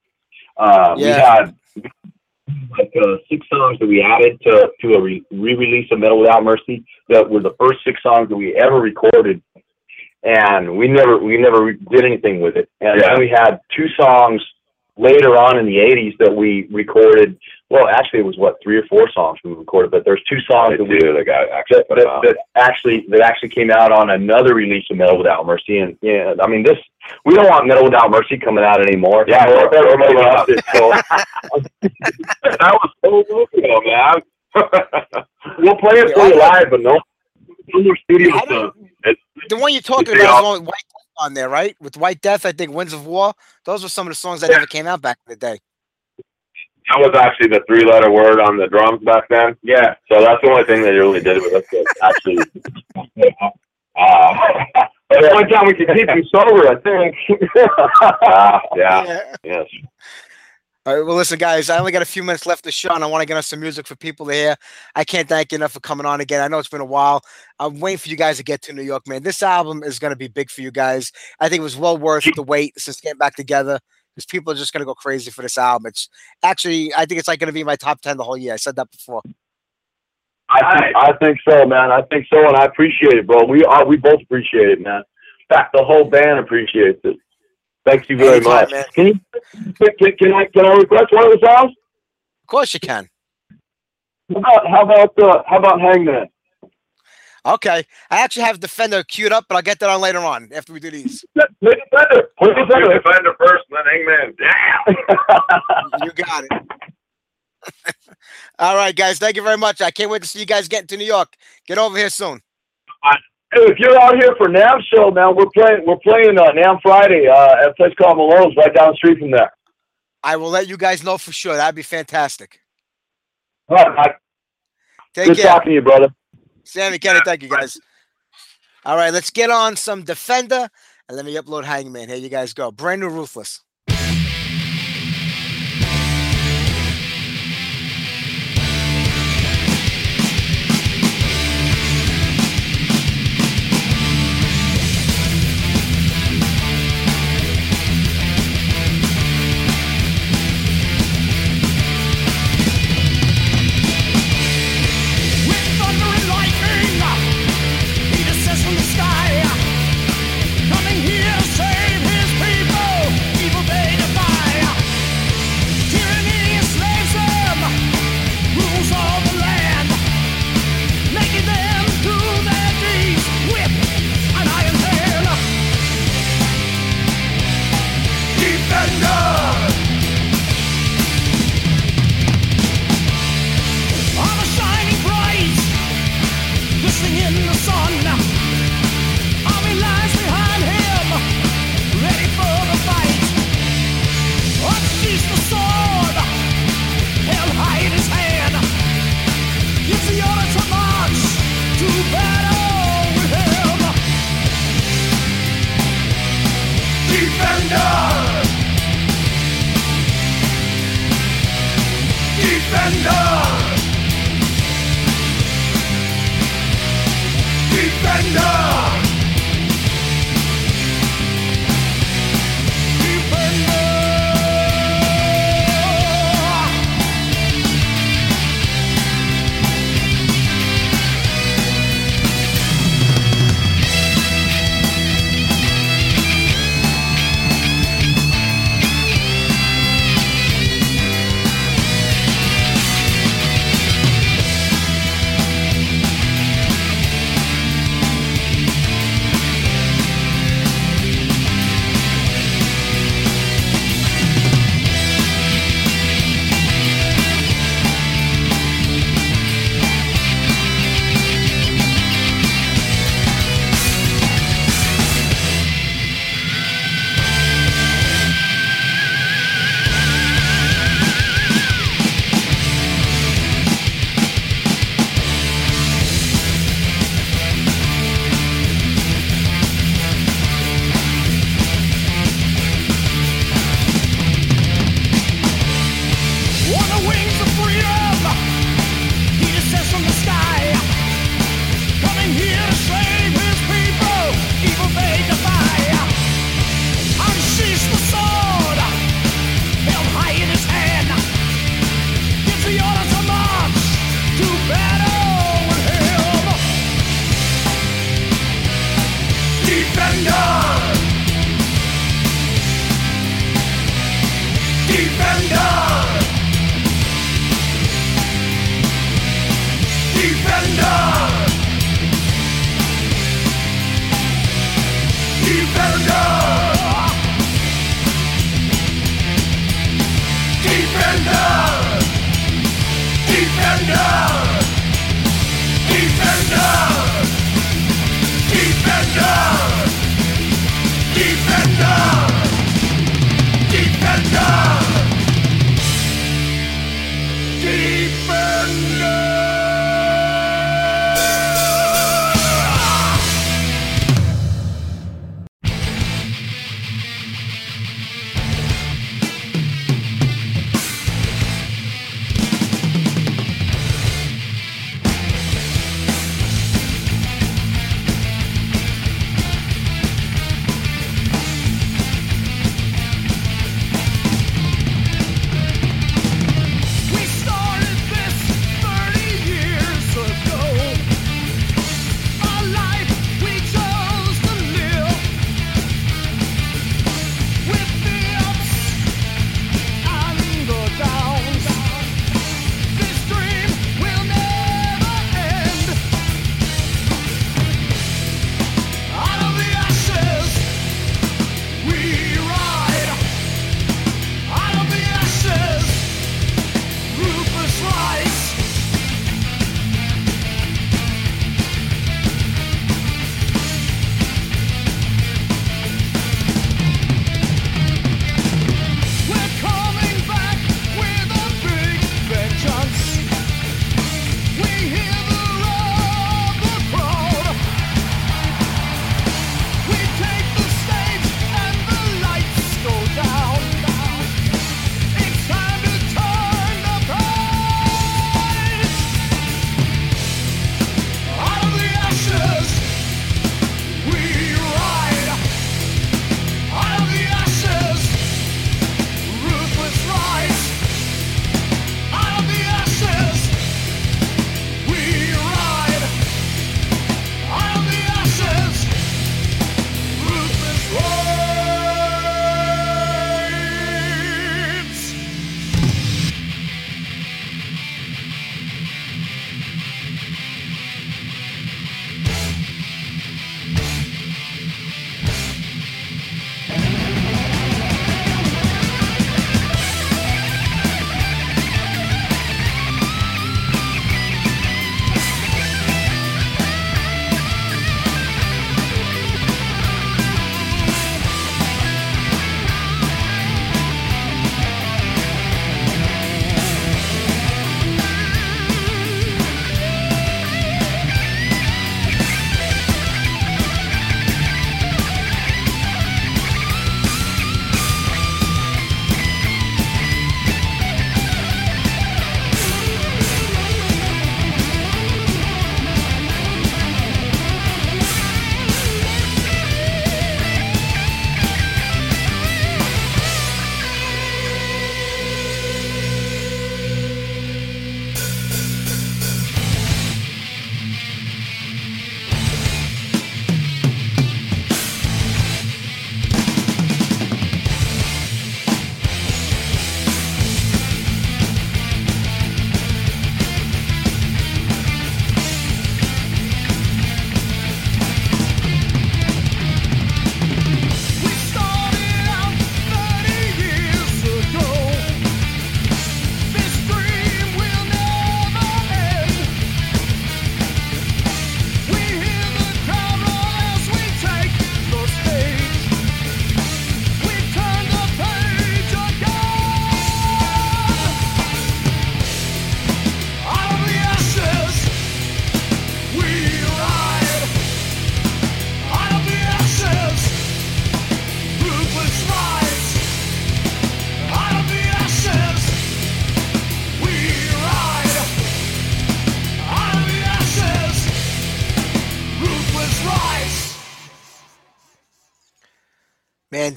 [SPEAKER 7] Uh, We had like uh, six songs that we added to to a re- re-release of Metal Without Mercy. That were the first six songs that we ever recorded, and we never we never re- did anything with it. And
[SPEAKER 8] Yeah.
[SPEAKER 7] then we had two songs later on in the '80s that we recorded. Well, actually, it was what three or four songs we recorded, but there's two songs that we,
[SPEAKER 8] that, guy actually
[SPEAKER 7] that, that, that actually that actually came out on another release of Metal Without Mercy, and yeah, I mean this we don't want Metal Without Mercy coming out anymore.
[SPEAKER 8] Yeah,
[SPEAKER 7] we're,
[SPEAKER 8] we're-
[SPEAKER 7] we're
[SPEAKER 8] we're
[SPEAKER 7] moving
[SPEAKER 8] moving
[SPEAKER 7] up
[SPEAKER 8] that was so long man.
[SPEAKER 7] we'll play it for you live, but no, no more studio
[SPEAKER 1] I
[SPEAKER 7] stuff.
[SPEAKER 1] the one you're talking about is the White Death on there, right? With White Death, I think Winds of War. Those were some of the songs that
[SPEAKER 8] Yeah.
[SPEAKER 1] never came out back in the day.
[SPEAKER 8] That was actually the three letter word on the drums back then.
[SPEAKER 7] Yeah,
[SPEAKER 8] So that's the only thing they really did with us. was Actually, uh,
[SPEAKER 7] but the one time we could keep him sober, I think.
[SPEAKER 8] yeah, yes.
[SPEAKER 1] All right, well, listen, guys, I only got a few minutes left the show, and I want to get us some music for people to hear. I can't thank you enough for coming on again. I know it's been a while. I'm waiting for you guys to get to New York, man. This album is going to be big for you guys. I think it was well worth the wait since getting back together because people are just going to go crazy for this album. It's actually, I think it's like going to be my top 10 the whole year. I said that before.
[SPEAKER 7] I I think so, man. I think so, and I appreciate it, bro. We are we both appreciate it, man. In fact, the whole band appreciates it. Thank you very
[SPEAKER 1] Anytime,
[SPEAKER 7] much.
[SPEAKER 1] man.
[SPEAKER 7] Can you can, can, can I can I request one of the songs?
[SPEAKER 1] Of course you can.
[SPEAKER 7] How about how about uh, how about Hangman?
[SPEAKER 1] Okay. I actually have Defender queued up, but I'll get that on later on after we do these.
[SPEAKER 7] Defender. Play
[SPEAKER 8] Defender.
[SPEAKER 7] Defender.
[SPEAKER 8] Defender first, then Hangman. Yeah.
[SPEAKER 1] You got it. All right, guys. Thank you very much. I can't wait to see you guys get to New York. Get over here soon.
[SPEAKER 7] If you're out here for NAMM show, man, we're playing we're playing uh, NAMM Friday uh, at a place called Malone's, right down the street from there.
[SPEAKER 1] I will let you guys know for sure. That'd be fantastic.
[SPEAKER 7] All right, Mike.
[SPEAKER 1] Take
[SPEAKER 7] Good
[SPEAKER 1] care.
[SPEAKER 7] talking to you, brother.
[SPEAKER 1] Sammy Kenny, thank you guys. All right, let's get on some Defender and let me upload Hangman. Here you guys go. Brand new Ruthless.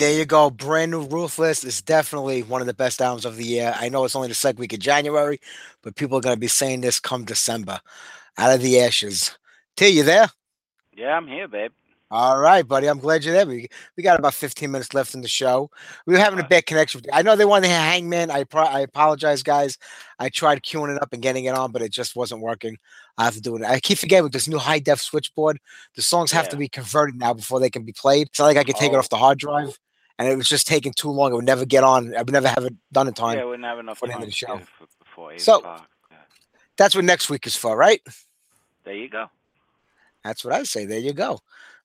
[SPEAKER 1] There you go. Brand new Ruthless is definitely one of the best albums of the year. I know it's only the second week of January, but people are going to be saying this come December. Out of the ashes. T, you there?
[SPEAKER 2] Yeah, I'm here, babe.
[SPEAKER 1] All right, buddy. I'm glad you're there. We, we got about 15 minutes left in the show. We were having a bad connection. with- I know they wanted to hear Hangman. I pro- I apologize, guys. I tried queuing it up and getting it on, but it just wasn't working. I have to do it. I keep forgetting with this new high def switchboard, the songs have to be converted now before they can be played. It's not like I can take it
[SPEAKER 2] Oh.
[SPEAKER 1] off the hard drive, and it was just taking too long. It would never get on. I would never have it done in time.
[SPEAKER 2] yeah, we wouldn't have enough
[SPEAKER 1] for the end
[SPEAKER 2] time
[SPEAKER 1] of the show.
[SPEAKER 2] get it before 8
[SPEAKER 1] So-
[SPEAKER 2] o'clock. Yeah.
[SPEAKER 1] That's what next week is for, right?
[SPEAKER 2] There you go.
[SPEAKER 1] That's what I say. There you go.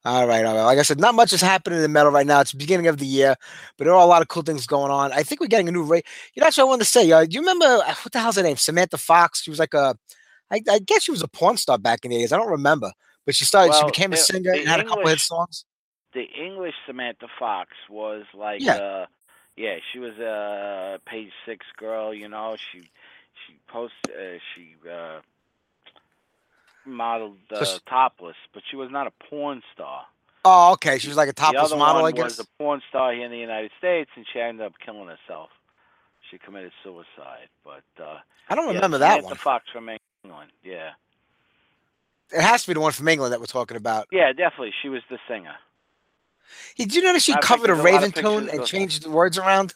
[SPEAKER 1] All right, all right. Like I said, not much is happening in the metal right now. It's the beginning of the year, but there are a lot of cool things going on. I think we're getting a new rate. You know, that's what I wanted to say. Uh, do you remember uh, what the hell's her name? Samantha Fox. She was like a, I, I guess she was a porn star back in the days. I don't remember, but she started. she
[SPEAKER 2] Well,
[SPEAKER 1] became a singer and had a couple hit songs.
[SPEAKER 2] The English Samantha Fox was like,
[SPEAKER 1] Yeah.
[SPEAKER 2] uh, yeah, she was a page six girl. You know, she she post uh, she uh, modeled
[SPEAKER 1] So
[SPEAKER 2] uh,
[SPEAKER 1] she-
[SPEAKER 2] topless, but she was not a porn star.
[SPEAKER 1] Oh, okay. She was like a
[SPEAKER 2] the
[SPEAKER 1] topless model, I guess.
[SPEAKER 2] was a porn star here in the United States, and she ended up killing herself. She committed suicide, but uh,
[SPEAKER 1] I don't
[SPEAKER 2] yeah,
[SPEAKER 1] remember that
[SPEAKER 2] Samantha
[SPEAKER 1] one.
[SPEAKER 2] Fox from England. Yeah,
[SPEAKER 1] It has to be the one from England that we're talking about.
[SPEAKER 2] yeah, definitely. She was the singer.
[SPEAKER 1] Did you notice she
[SPEAKER 2] I
[SPEAKER 1] covered a
[SPEAKER 2] there's a
[SPEAKER 1] Raven tune and changed the words around?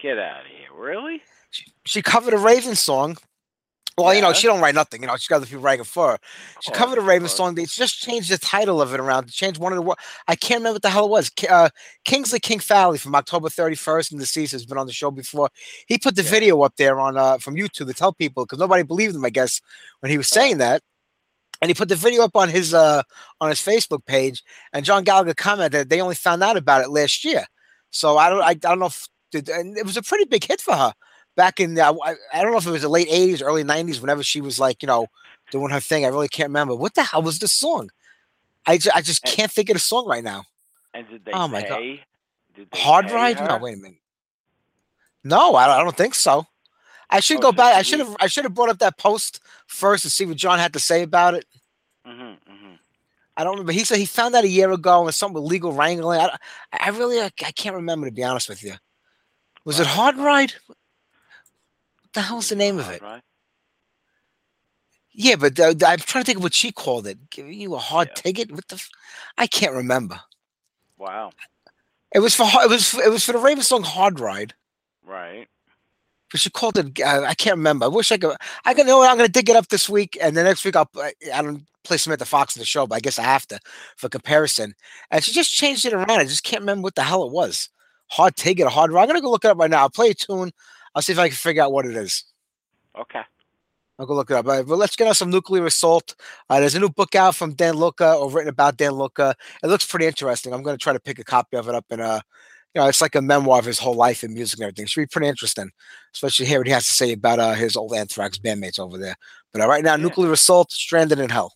[SPEAKER 2] Get out of here! Really?
[SPEAKER 1] she, she covered a Raven song. Well, you know, she don't write nothing. You know, she's got other people writing for her. She
[SPEAKER 2] course,
[SPEAKER 1] covered a Raven song. They just changed the title of it around. Changed one of the words. I can't remember what the hell it was. Uh, Kingsley King Fowley from October 31st and deceased has been on the show before. He put the
[SPEAKER 2] Yeah.
[SPEAKER 1] video up there on uh, from YouTube to tell people because nobody believed him, I guess, when he was saying that. And he put the video up on his uh on his Facebook page, and John Gallagher commented that they only found out about it last year. So I don't I, I don't know if did, and it was a pretty big hit for her back in the, I, I don't know if it was the late 80s, early 90s, whenever she was like, you know, doing her thing. I really can't remember. What the hell was the song? I, ju- I just
[SPEAKER 2] And-
[SPEAKER 1] can't think of the song right now.
[SPEAKER 2] And did they
[SPEAKER 1] Oh,
[SPEAKER 2] pay?
[SPEAKER 1] my God.
[SPEAKER 2] Did they
[SPEAKER 1] Hard
[SPEAKER 2] pay
[SPEAKER 1] Ride?
[SPEAKER 2] her?
[SPEAKER 1] No, wait a minute. No, I don't, I don't think so. I should
[SPEAKER 2] Oh,
[SPEAKER 1] go back. I should have I should have brought up that post first to see what John had to say about it.
[SPEAKER 2] Mhm, mhm.
[SPEAKER 1] I don't remember. He said he found out a year ago and something with legal wrangling. I, I really I, I can't remember to be honest with you. Was it Hard Ride? What the hell's the name of it?
[SPEAKER 2] Ride?
[SPEAKER 1] Yeah, but uh, I'm trying to think of what she called it. Giving you a hard
[SPEAKER 2] Yeah.
[SPEAKER 1] ticket? What the? F- I can't remember.
[SPEAKER 2] Wow.
[SPEAKER 1] It was for it was it was for the Raven song Hard Ride,
[SPEAKER 2] Right.
[SPEAKER 1] But she called it. Uh, I can't remember. I wish I could. I can know. I'm going to dig it up this week, and the next week I'll. I I don't play Samantha Fox in the show, but I guess I have to for comparison. And she just changed it around. I just can't remember what the hell it was. Hard ticket, hard ride. I'm going to go look it up right now. I'll play a tune. I'll see if I can figure out what it is.
[SPEAKER 2] Okay.
[SPEAKER 1] I'll go look it up. Uh, but let's get on some nuclear assault. Uh, there's a new book out from Dan Lilker or written about Dan Lilker. It looks pretty interesting. I'm going to try to pick a copy of it up and uh, you know, it's like a memoir of his whole life in music and everything. It should be pretty interesting, especially hear what he has to say about uh, his old Anthrax bandmates over there. But uh, right now,
[SPEAKER 2] Yeah.
[SPEAKER 1] nuclear assault, stranded in hell.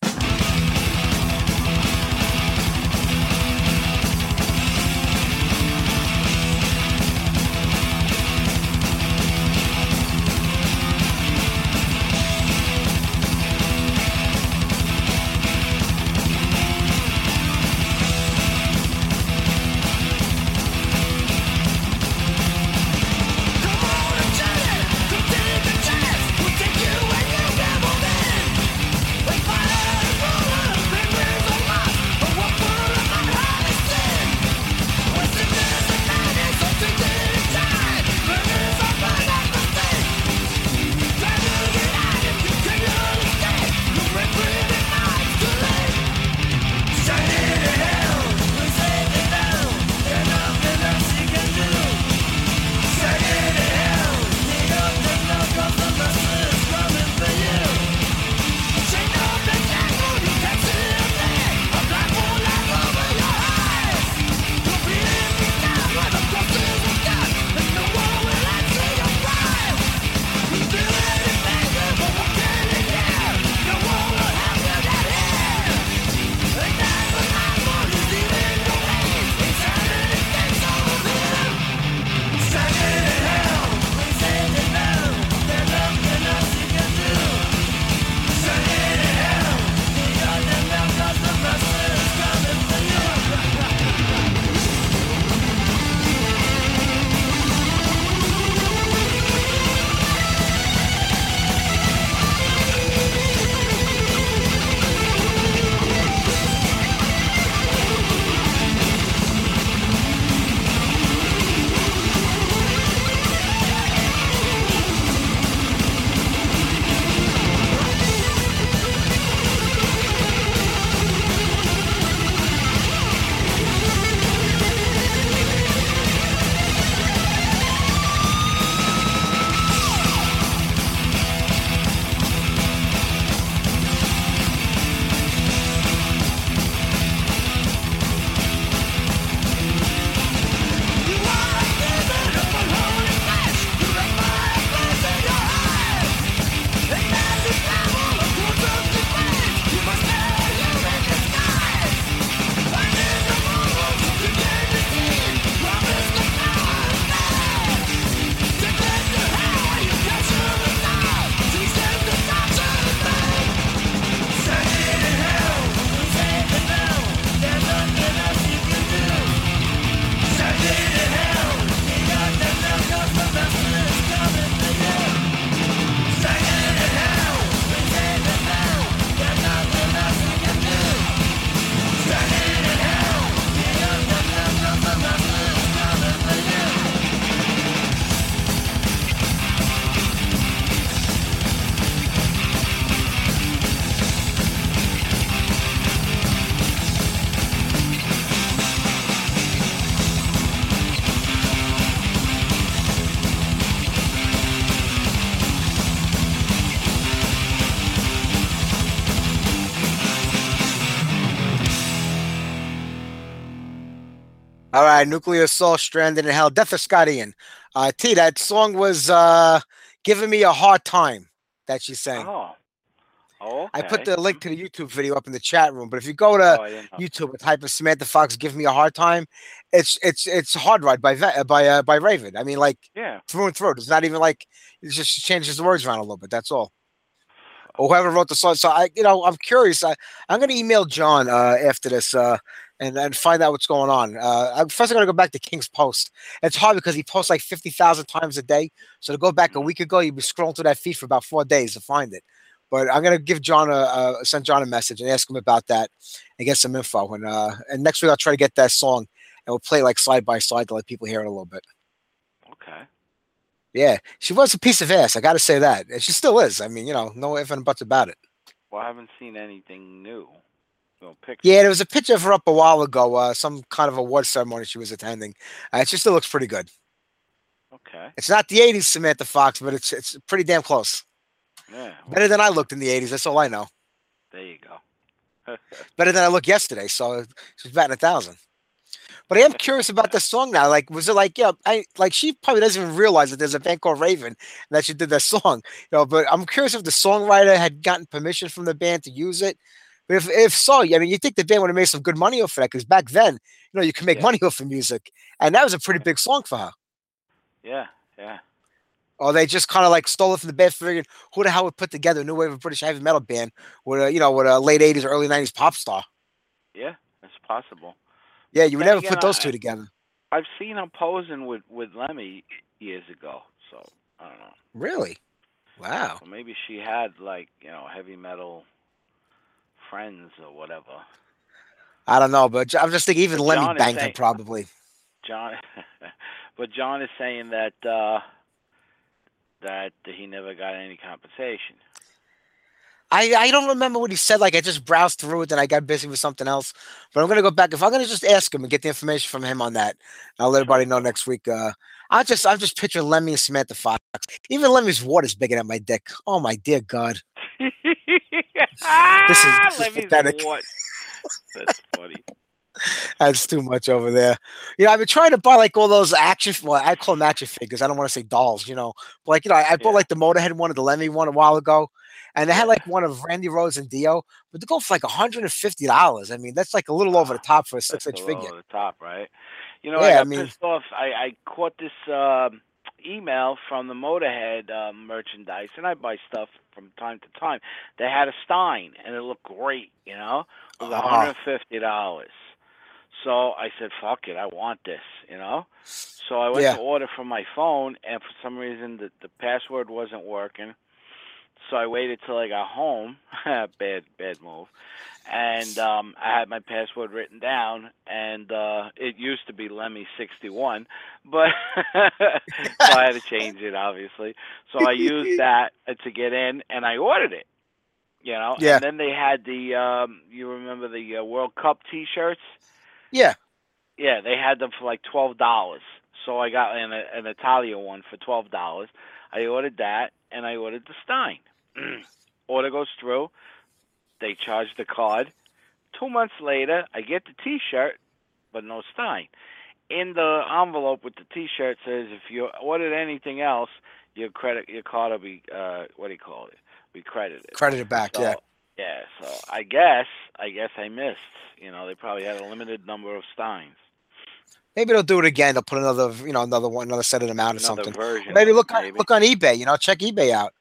[SPEAKER 1] Right, Nuclear Assault, Stranded in Hell, Death of Scott Ian. Uh, T, that song was uh, giving me a hard time that she sang.
[SPEAKER 2] Oh. Oh, okay.
[SPEAKER 1] I put the link to the YouTube video up in the chat room, but if you go to
[SPEAKER 2] Oh, I didn't know.
[SPEAKER 1] YouTube and type of Samantha Fox "Give Me a Hard Time," it's it's it's Hard Ride by by uh, by Raven. I mean, like
[SPEAKER 2] Yeah.
[SPEAKER 1] through and through. It's not even like it just changes the words around a little bit. That's all. Or whoever wrote the song. So I, you know, I'm curious. I, I'm to email John uh, after this uh, and and find out what's going on. Uh, I'm first, I'm going to go back to King's Post. It's hard because he posts like fifty thousand times a day. So to go back a week ago, you'd be scrolling through that feed for about four days to find it. But I'm going to give John a, a send John a message and ask him about that and get some info. And uh, and next week I'll try to get that song and we'll play like side by side to let people hear it a little bit.
[SPEAKER 2] Okay.
[SPEAKER 1] Yeah, she was a piece of ass. I got to say that, and she still is. I mean, you know, no ifs and buts about it.
[SPEAKER 2] Well, I haven't seen anything new. No pictures.
[SPEAKER 1] Yeah, there was a picture of her up a while ago, uh, some kind of award ceremony she was attending. Uh, she still looks pretty good.
[SPEAKER 2] Okay.
[SPEAKER 1] It's not the '80s Samantha Fox, but it's it's pretty damn close.
[SPEAKER 2] Yeah. well,
[SPEAKER 1] Better than I looked in the '80s. That's all I know.
[SPEAKER 2] there you go.
[SPEAKER 1] Better than I looked yesterday. So she's batting a thousand. But I am curious about this song now. Like, was it like, yeah, I like she probably doesn't even realize that there's a band called Raven and that she did that song. You know, but I'm curious if the songwriter had gotten permission from the band to use it. But if if so, I mean, you think the band would have made some good money off of that because back then, you know, you can make
[SPEAKER 2] Yeah.
[SPEAKER 1] money off of music, and that was a pretty big song for her.
[SPEAKER 2] yeah. Yeah.
[SPEAKER 1] Or they just kind of like stole it from the band, figuring who the hell would put together a new wave of British heavy metal band with a you know with a late '80s or early '90s pop star.
[SPEAKER 2] Yeah. That's possible.
[SPEAKER 1] Yeah, you would
[SPEAKER 2] Then
[SPEAKER 1] never
[SPEAKER 2] again,
[SPEAKER 1] put those
[SPEAKER 2] I-
[SPEAKER 1] two together.
[SPEAKER 2] I've seen him posing with with Lemmy years ago. So I don't know.
[SPEAKER 1] Really? Wow.
[SPEAKER 2] So maybe she had like you know heavy metal friends or whatever.
[SPEAKER 1] I don't know, but I'm just thinking even
[SPEAKER 2] But
[SPEAKER 1] Lemmy
[SPEAKER 2] John
[SPEAKER 1] her
[SPEAKER 2] saying-
[SPEAKER 1] probably.
[SPEAKER 2] John, but John is saying that uh that he never got any compensation.
[SPEAKER 1] I, I don't remember what he said. Like I just browsed through it, and I got busy with something else. But I'm gonna go back. If I'm gonna just ask him and get the information from him on that, I'll let everybody know next week. Uh, I'll just I'll just picture Lemmy and Samantha Fox. Even Lemmy's water's bigger than my dick. Oh my dear God.
[SPEAKER 2] This
[SPEAKER 1] is- this is pathetic.
[SPEAKER 2] That's funny.
[SPEAKER 1] That's too much over there. You know, I've been trying to buy like all those action. Well, I call them action figures. I don't want to say dolls. You know, but like you know, I, I bought
[SPEAKER 2] Yeah.
[SPEAKER 1] like the Motorhead one or the Lemmy one a while ago, and they had like one of Randy Rhoads and Dio, but they go for like 150 dollars. I mean, that's like a little over the top for a
[SPEAKER 2] six-inch
[SPEAKER 1] figure.
[SPEAKER 2] over the top, right? You know,
[SPEAKER 1] Yeah,
[SPEAKER 2] I
[SPEAKER 1] I mean-
[SPEAKER 2] pissed off. I, I caught this um email from the Motorhead uh, merchandise, and I buy stuff from time to time. They had a Stein, and it looked great. You know, it was
[SPEAKER 1] Ah.
[SPEAKER 2] 150 dollars. So I said, "Fuck it, I want this." You know. So I went
[SPEAKER 1] Yeah.
[SPEAKER 2] to order from my phone, and for some reason the the password wasn't working. So I waited till I got home. bad, bad move. And um, I had my password written down, and uh, it used to be Lemmy sixty one, but so I had to change it, obviously. So I used that to get in, and I ordered it. You know,
[SPEAKER 1] Yeah.
[SPEAKER 2] and then they had the um, you remember the uh, World Cup T-shirts?
[SPEAKER 1] Yeah,
[SPEAKER 2] Yeah, they had them for like twelve dollars. So I got an, an Italia one for twelve dollars. I ordered that, and I ordered the Stein. Order goes through. They charge the card. Two months later, I get the T-shirt, but no Stein. In the envelope with the T-shirt says, if you ordered anything else, your credit, your card will be, uh, what do you call it? Be credited.
[SPEAKER 1] credit it back.
[SPEAKER 2] So,
[SPEAKER 1] yeah,
[SPEAKER 2] Yeah, so I guess I guess I missed. You know, they probably had a limited number of Steins.
[SPEAKER 1] maybe they'll do it again. They'll put another, you know, another one, another set of them out or
[SPEAKER 2] Another
[SPEAKER 1] something.
[SPEAKER 2] version.
[SPEAKER 1] Maybe look on
[SPEAKER 2] maybe.
[SPEAKER 1] look on eBay. You know, check eBay out.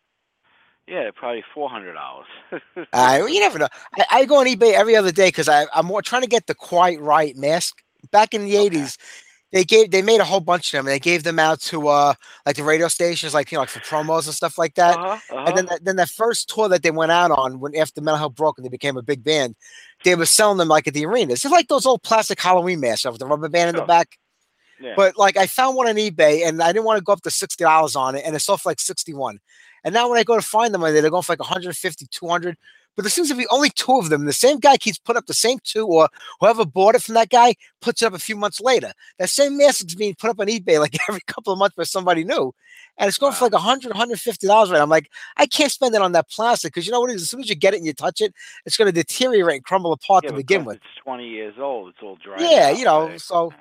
[SPEAKER 2] Yeah, probably four hundred dollars.
[SPEAKER 1] Uh, you never know. I, I go on eBay every other day because I'm more trying to get the Quiet Riot mask. Back in the
[SPEAKER 2] Okay.
[SPEAKER 1] '80s, they gave they made a whole bunch of them. And they gave them out to uh like the radio stations, like you know, like for promos and stuff like that.
[SPEAKER 2] uh-huh, uh-huh.
[SPEAKER 1] And then that, then that first tour that they went out on when after Metal Health broke and they became a big band, they were selling them like at the arenas. It's like those old plastic Halloween masks with the rubber band in the back.
[SPEAKER 2] yeah.
[SPEAKER 1] But like I found one on eBay and I didn't want to go up to sixty dollars on it, and it sold for like sixty one. And now when I go to find them, they're going for like 150, 200. But there seems to be only two of them. The same guy keeps putting up the same two, or whoever bought it from that guy puts it up a few months later. That same mask is being put up on eBay like every couple of months by somebody new. And it's going for
[SPEAKER 2] Wow.
[SPEAKER 1] like 100, 150 dollars right. I'm like, I can't spend it on that plastic because you know what it is? As soon as you get it and you touch it, it's going to deteriorate and crumble apart
[SPEAKER 2] yeah,
[SPEAKER 1] to begin with.
[SPEAKER 2] It's twenty years old. It's all dry.
[SPEAKER 1] Yeah, you know, so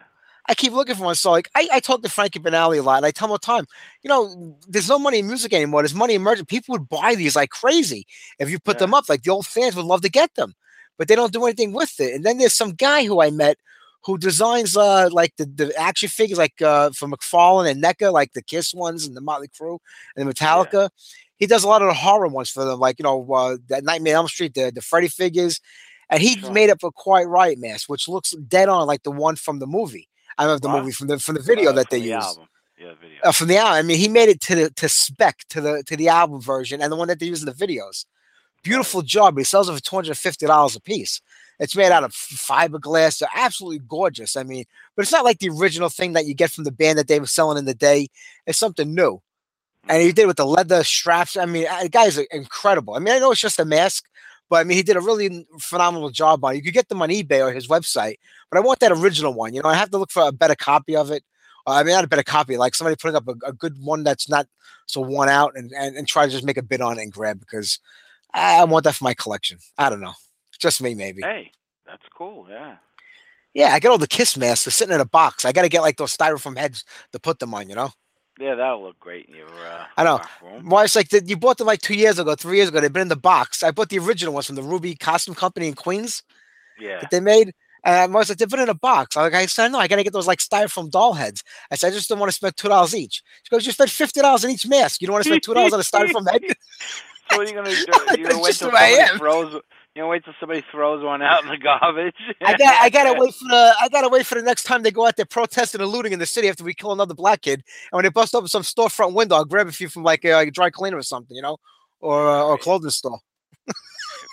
[SPEAKER 1] I keep looking for one. So like I, I talk to Frankie Banali a lot and I tell him all the time, you know, there's no money in music anymore. There's money in merch. People would buy these like crazy if you put
[SPEAKER 2] Yeah.
[SPEAKER 1] them up. Like the old fans would love to get them, but they don't do anything with it. And then there's some guy who I met who designs uh like the, the action figures like uh for McFarlane and NECA, like the Kiss ones and the Motley Crue and the Metallica. He does a lot of the horror ones for them, like you know, uh, that Nightmare on Elm Street, the the Freddy figures. And he
[SPEAKER 2] Sure.
[SPEAKER 1] made up a Quiet Riot mask, which looks dead on like the one from the movie. I love the
[SPEAKER 2] Wow.
[SPEAKER 1] movie from the from the video
[SPEAKER 2] Uh,
[SPEAKER 1] that they
[SPEAKER 2] from the
[SPEAKER 1] used
[SPEAKER 2] album. Yeah, video.
[SPEAKER 1] uh, from the album. I mean, he made it to the to spec to the to the album version and the one that they use in the videos. Beautiful job. He sells it for two hundred fifty dollars a piece. It's made out of fiberglass. They're absolutely gorgeous. I mean, but it's not like the original thing that you get from the band that they were selling in the day. It's something new. And he did with the leather straps. I mean, uh, the guy's incredible. I mean, I know it's just a mask, but I mean, he did a really phenomenal job on it. You could get them on eBay or his website, but I want that original one. You know, I have to look for a better copy of it. Uh, I mean, not a better copy, like somebody putting up a, a good one that's not so worn out and, and, and try to just make a bid on it and grab because I, want that for my collection. I don't know. Just me, maybe.
[SPEAKER 2] Hey, that's cool. Yeah.
[SPEAKER 1] Yeah, I got all the Kiss masks. They're sitting in a box. I got to get like those styrofoam heads to put them on, you know?
[SPEAKER 2] Yeah, that'll look great in your. Uh,
[SPEAKER 1] I know.
[SPEAKER 2] room.
[SPEAKER 1] Well, it's like the, you bought them like two years ago, three years ago. They've been in the box. I bought the original ones from the Ruby Costume Company in Queens
[SPEAKER 2] Yeah.
[SPEAKER 1] that they made. And I was like, they've been in a box. I, like, I said, no, I got to get those like styrofoam doll heads. I said, I just don't want to spend $2 each. She goes, you spent $50 on each mask. You don't want to spend $2 on a styrofoam head?
[SPEAKER 2] So what are you gonna do?
[SPEAKER 1] That's
[SPEAKER 2] You gonna wait till
[SPEAKER 1] who
[SPEAKER 2] You gonna wait till somebody throws one out in the garbage?
[SPEAKER 1] I got I gotta wait for the I gotta wait for the next time they go out there protesting and looting in the city after we kill another black kid. And when they bust open some storefront window, I'll grab a few from like a, a dry cleaner or something, you know, or uh, or a clothing store.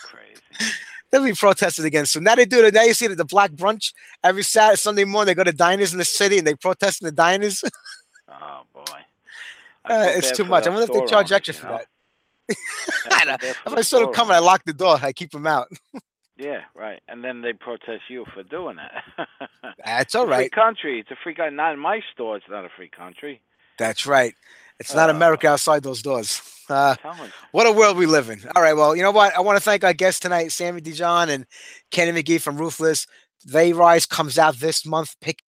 [SPEAKER 2] Crazy.
[SPEAKER 1] They'll be protested against. So now they do it. Now you see that the black brunch every Saturday, Sunday morning. They go to diners in the city and they protest in the diners.
[SPEAKER 2] Oh boy.
[SPEAKER 1] Uh, it's too much. I wonder if they charge extra
[SPEAKER 2] you
[SPEAKER 1] for that.
[SPEAKER 2] I
[SPEAKER 1] know. If I saw them coming, I lock the door. I keep them out.
[SPEAKER 2] Yeah, right. And then they protest you for doing that.
[SPEAKER 1] That's all
[SPEAKER 2] right. Free country. It's a free country. Not in my store. It's not a free country.
[SPEAKER 1] That's right. It's not
[SPEAKER 2] Uh,
[SPEAKER 1] America outside those doors. Uh,
[SPEAKER 2] I'm telling you.
[SPEAKER 1] What a world we live in. All right. Well, you know what? I want to thank our guests tonight, Sammy Dejohn and Kenny McGee from Ruthless. They Rise comes out this month. Pick.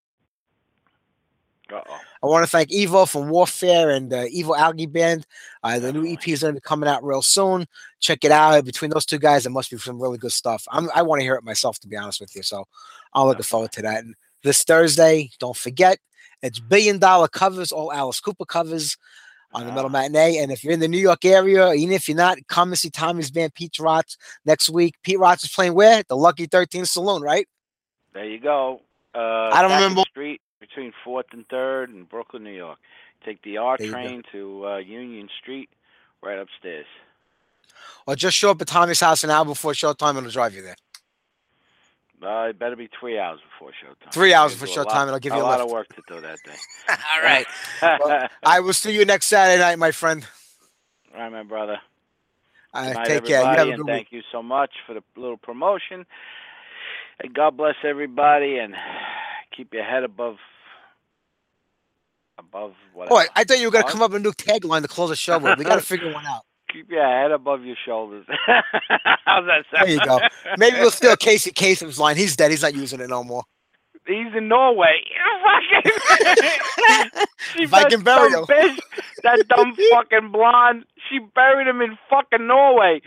[SPEAKER 2] Uh-oh.
[SPEAKER 1] I want to thank Evo from Warfare and uh, Evil Algy Band. Uh, the new EP is going to be coming out real soon. Check it out. Between those two guys, there must be some really good stuff. I'm, I want to hear it myself, to be honest with you. So I'm looking forward to that. And this Thursday, don't forget, it's Billion Dollar covers, all Alice Cooper covers on the Metal
[SPEAKER 2] Ah.
[SPEAKER 1] Matinee. And if you're in the New York area, even if you're not, come and see Tommy's band, Pete Rotz, next week. Pete Rotz is playing where? The Lucky 13 Saloon, right?
[SPEAKER 2] There you go. Uh,
[SPEAKER 1] I don't remember-
[SPEAKER 2] Street between Fourth and Third in Brooklyn, New York. Take the R
[SPEAKER 1] There
[SPEAKER 2] train to uh, Union Street, right upstairs.
[SPEAKER 1] Or just show up at Tommy's house an hour before showtime and it'll drive you there.
[SPEAKER 2] Uh, it better be three hours before showtime.
[SPEAKER 1] Three hours before showtime,
[SPEAKER 2] lot-
[SPEAKER 1] and I'll give
[SPEAKER 2] a
[SPEAKER 1] you a
[SPEAKER 2] lot
[SPEAKER 1] lift.
[SPEAKER 2] of work to do that day.
[SPEAKER 1] All right. Well, I will see you next Saturday night, my friend.
[SPEAKER 2] All right, my brother. Night,
[SPEAKER 1] take care. You a
[SPEAKER 2] and
[SPEAKER 1] good week.
[SPEAKER 2] thank you so much for the little promotion. And God bless everybody, and keep your head above above.
[SPEAKER 1] Oh, I, I thought you were going to come up with a new tagline to close the show with. We got to figure one out.
[SPEAKER 2] Keep your head above your shoulders. How's that sound?
[SPEAKER 1] There you go. Maybe we'll steal Casey Kasem's line. He's dead. He's not using it no more.
[SPEAKER 2] He's in Norway. Fucking. she
[SPEAKER 1] Viking burial.
[SPEAKER 2] Bitch, that dumb fucking blonde. She buried him in fucking Norway.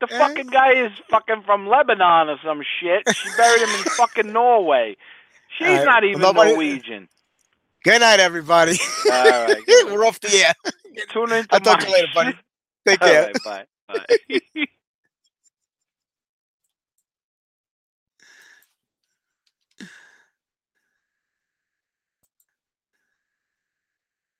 [SPEAKER 2] The
[SPEAKER 1] Eh?
[SPEAKER 2] fucking guy is fucking from Lebanon or some shit. She buried him in fucking Norway. She's
[SPEAKER 1] right.
[SPEAKER 2] not even
[SPEAKER 1] Nobody-
[SPEAKER 2] Norwegian.
[SPEAKER 1] Good night, everybody.
[SPEAKER 2] All right,
[SPEAKER 1] we're off the air.
[SPEAKER 2] Tune into
[SPEAKER 1] I'll talk to you later, buddy. Take
[SPEAKER 2] All
[SPEAKER 1] care.
[SPEAKER 2] right, bye. Bye.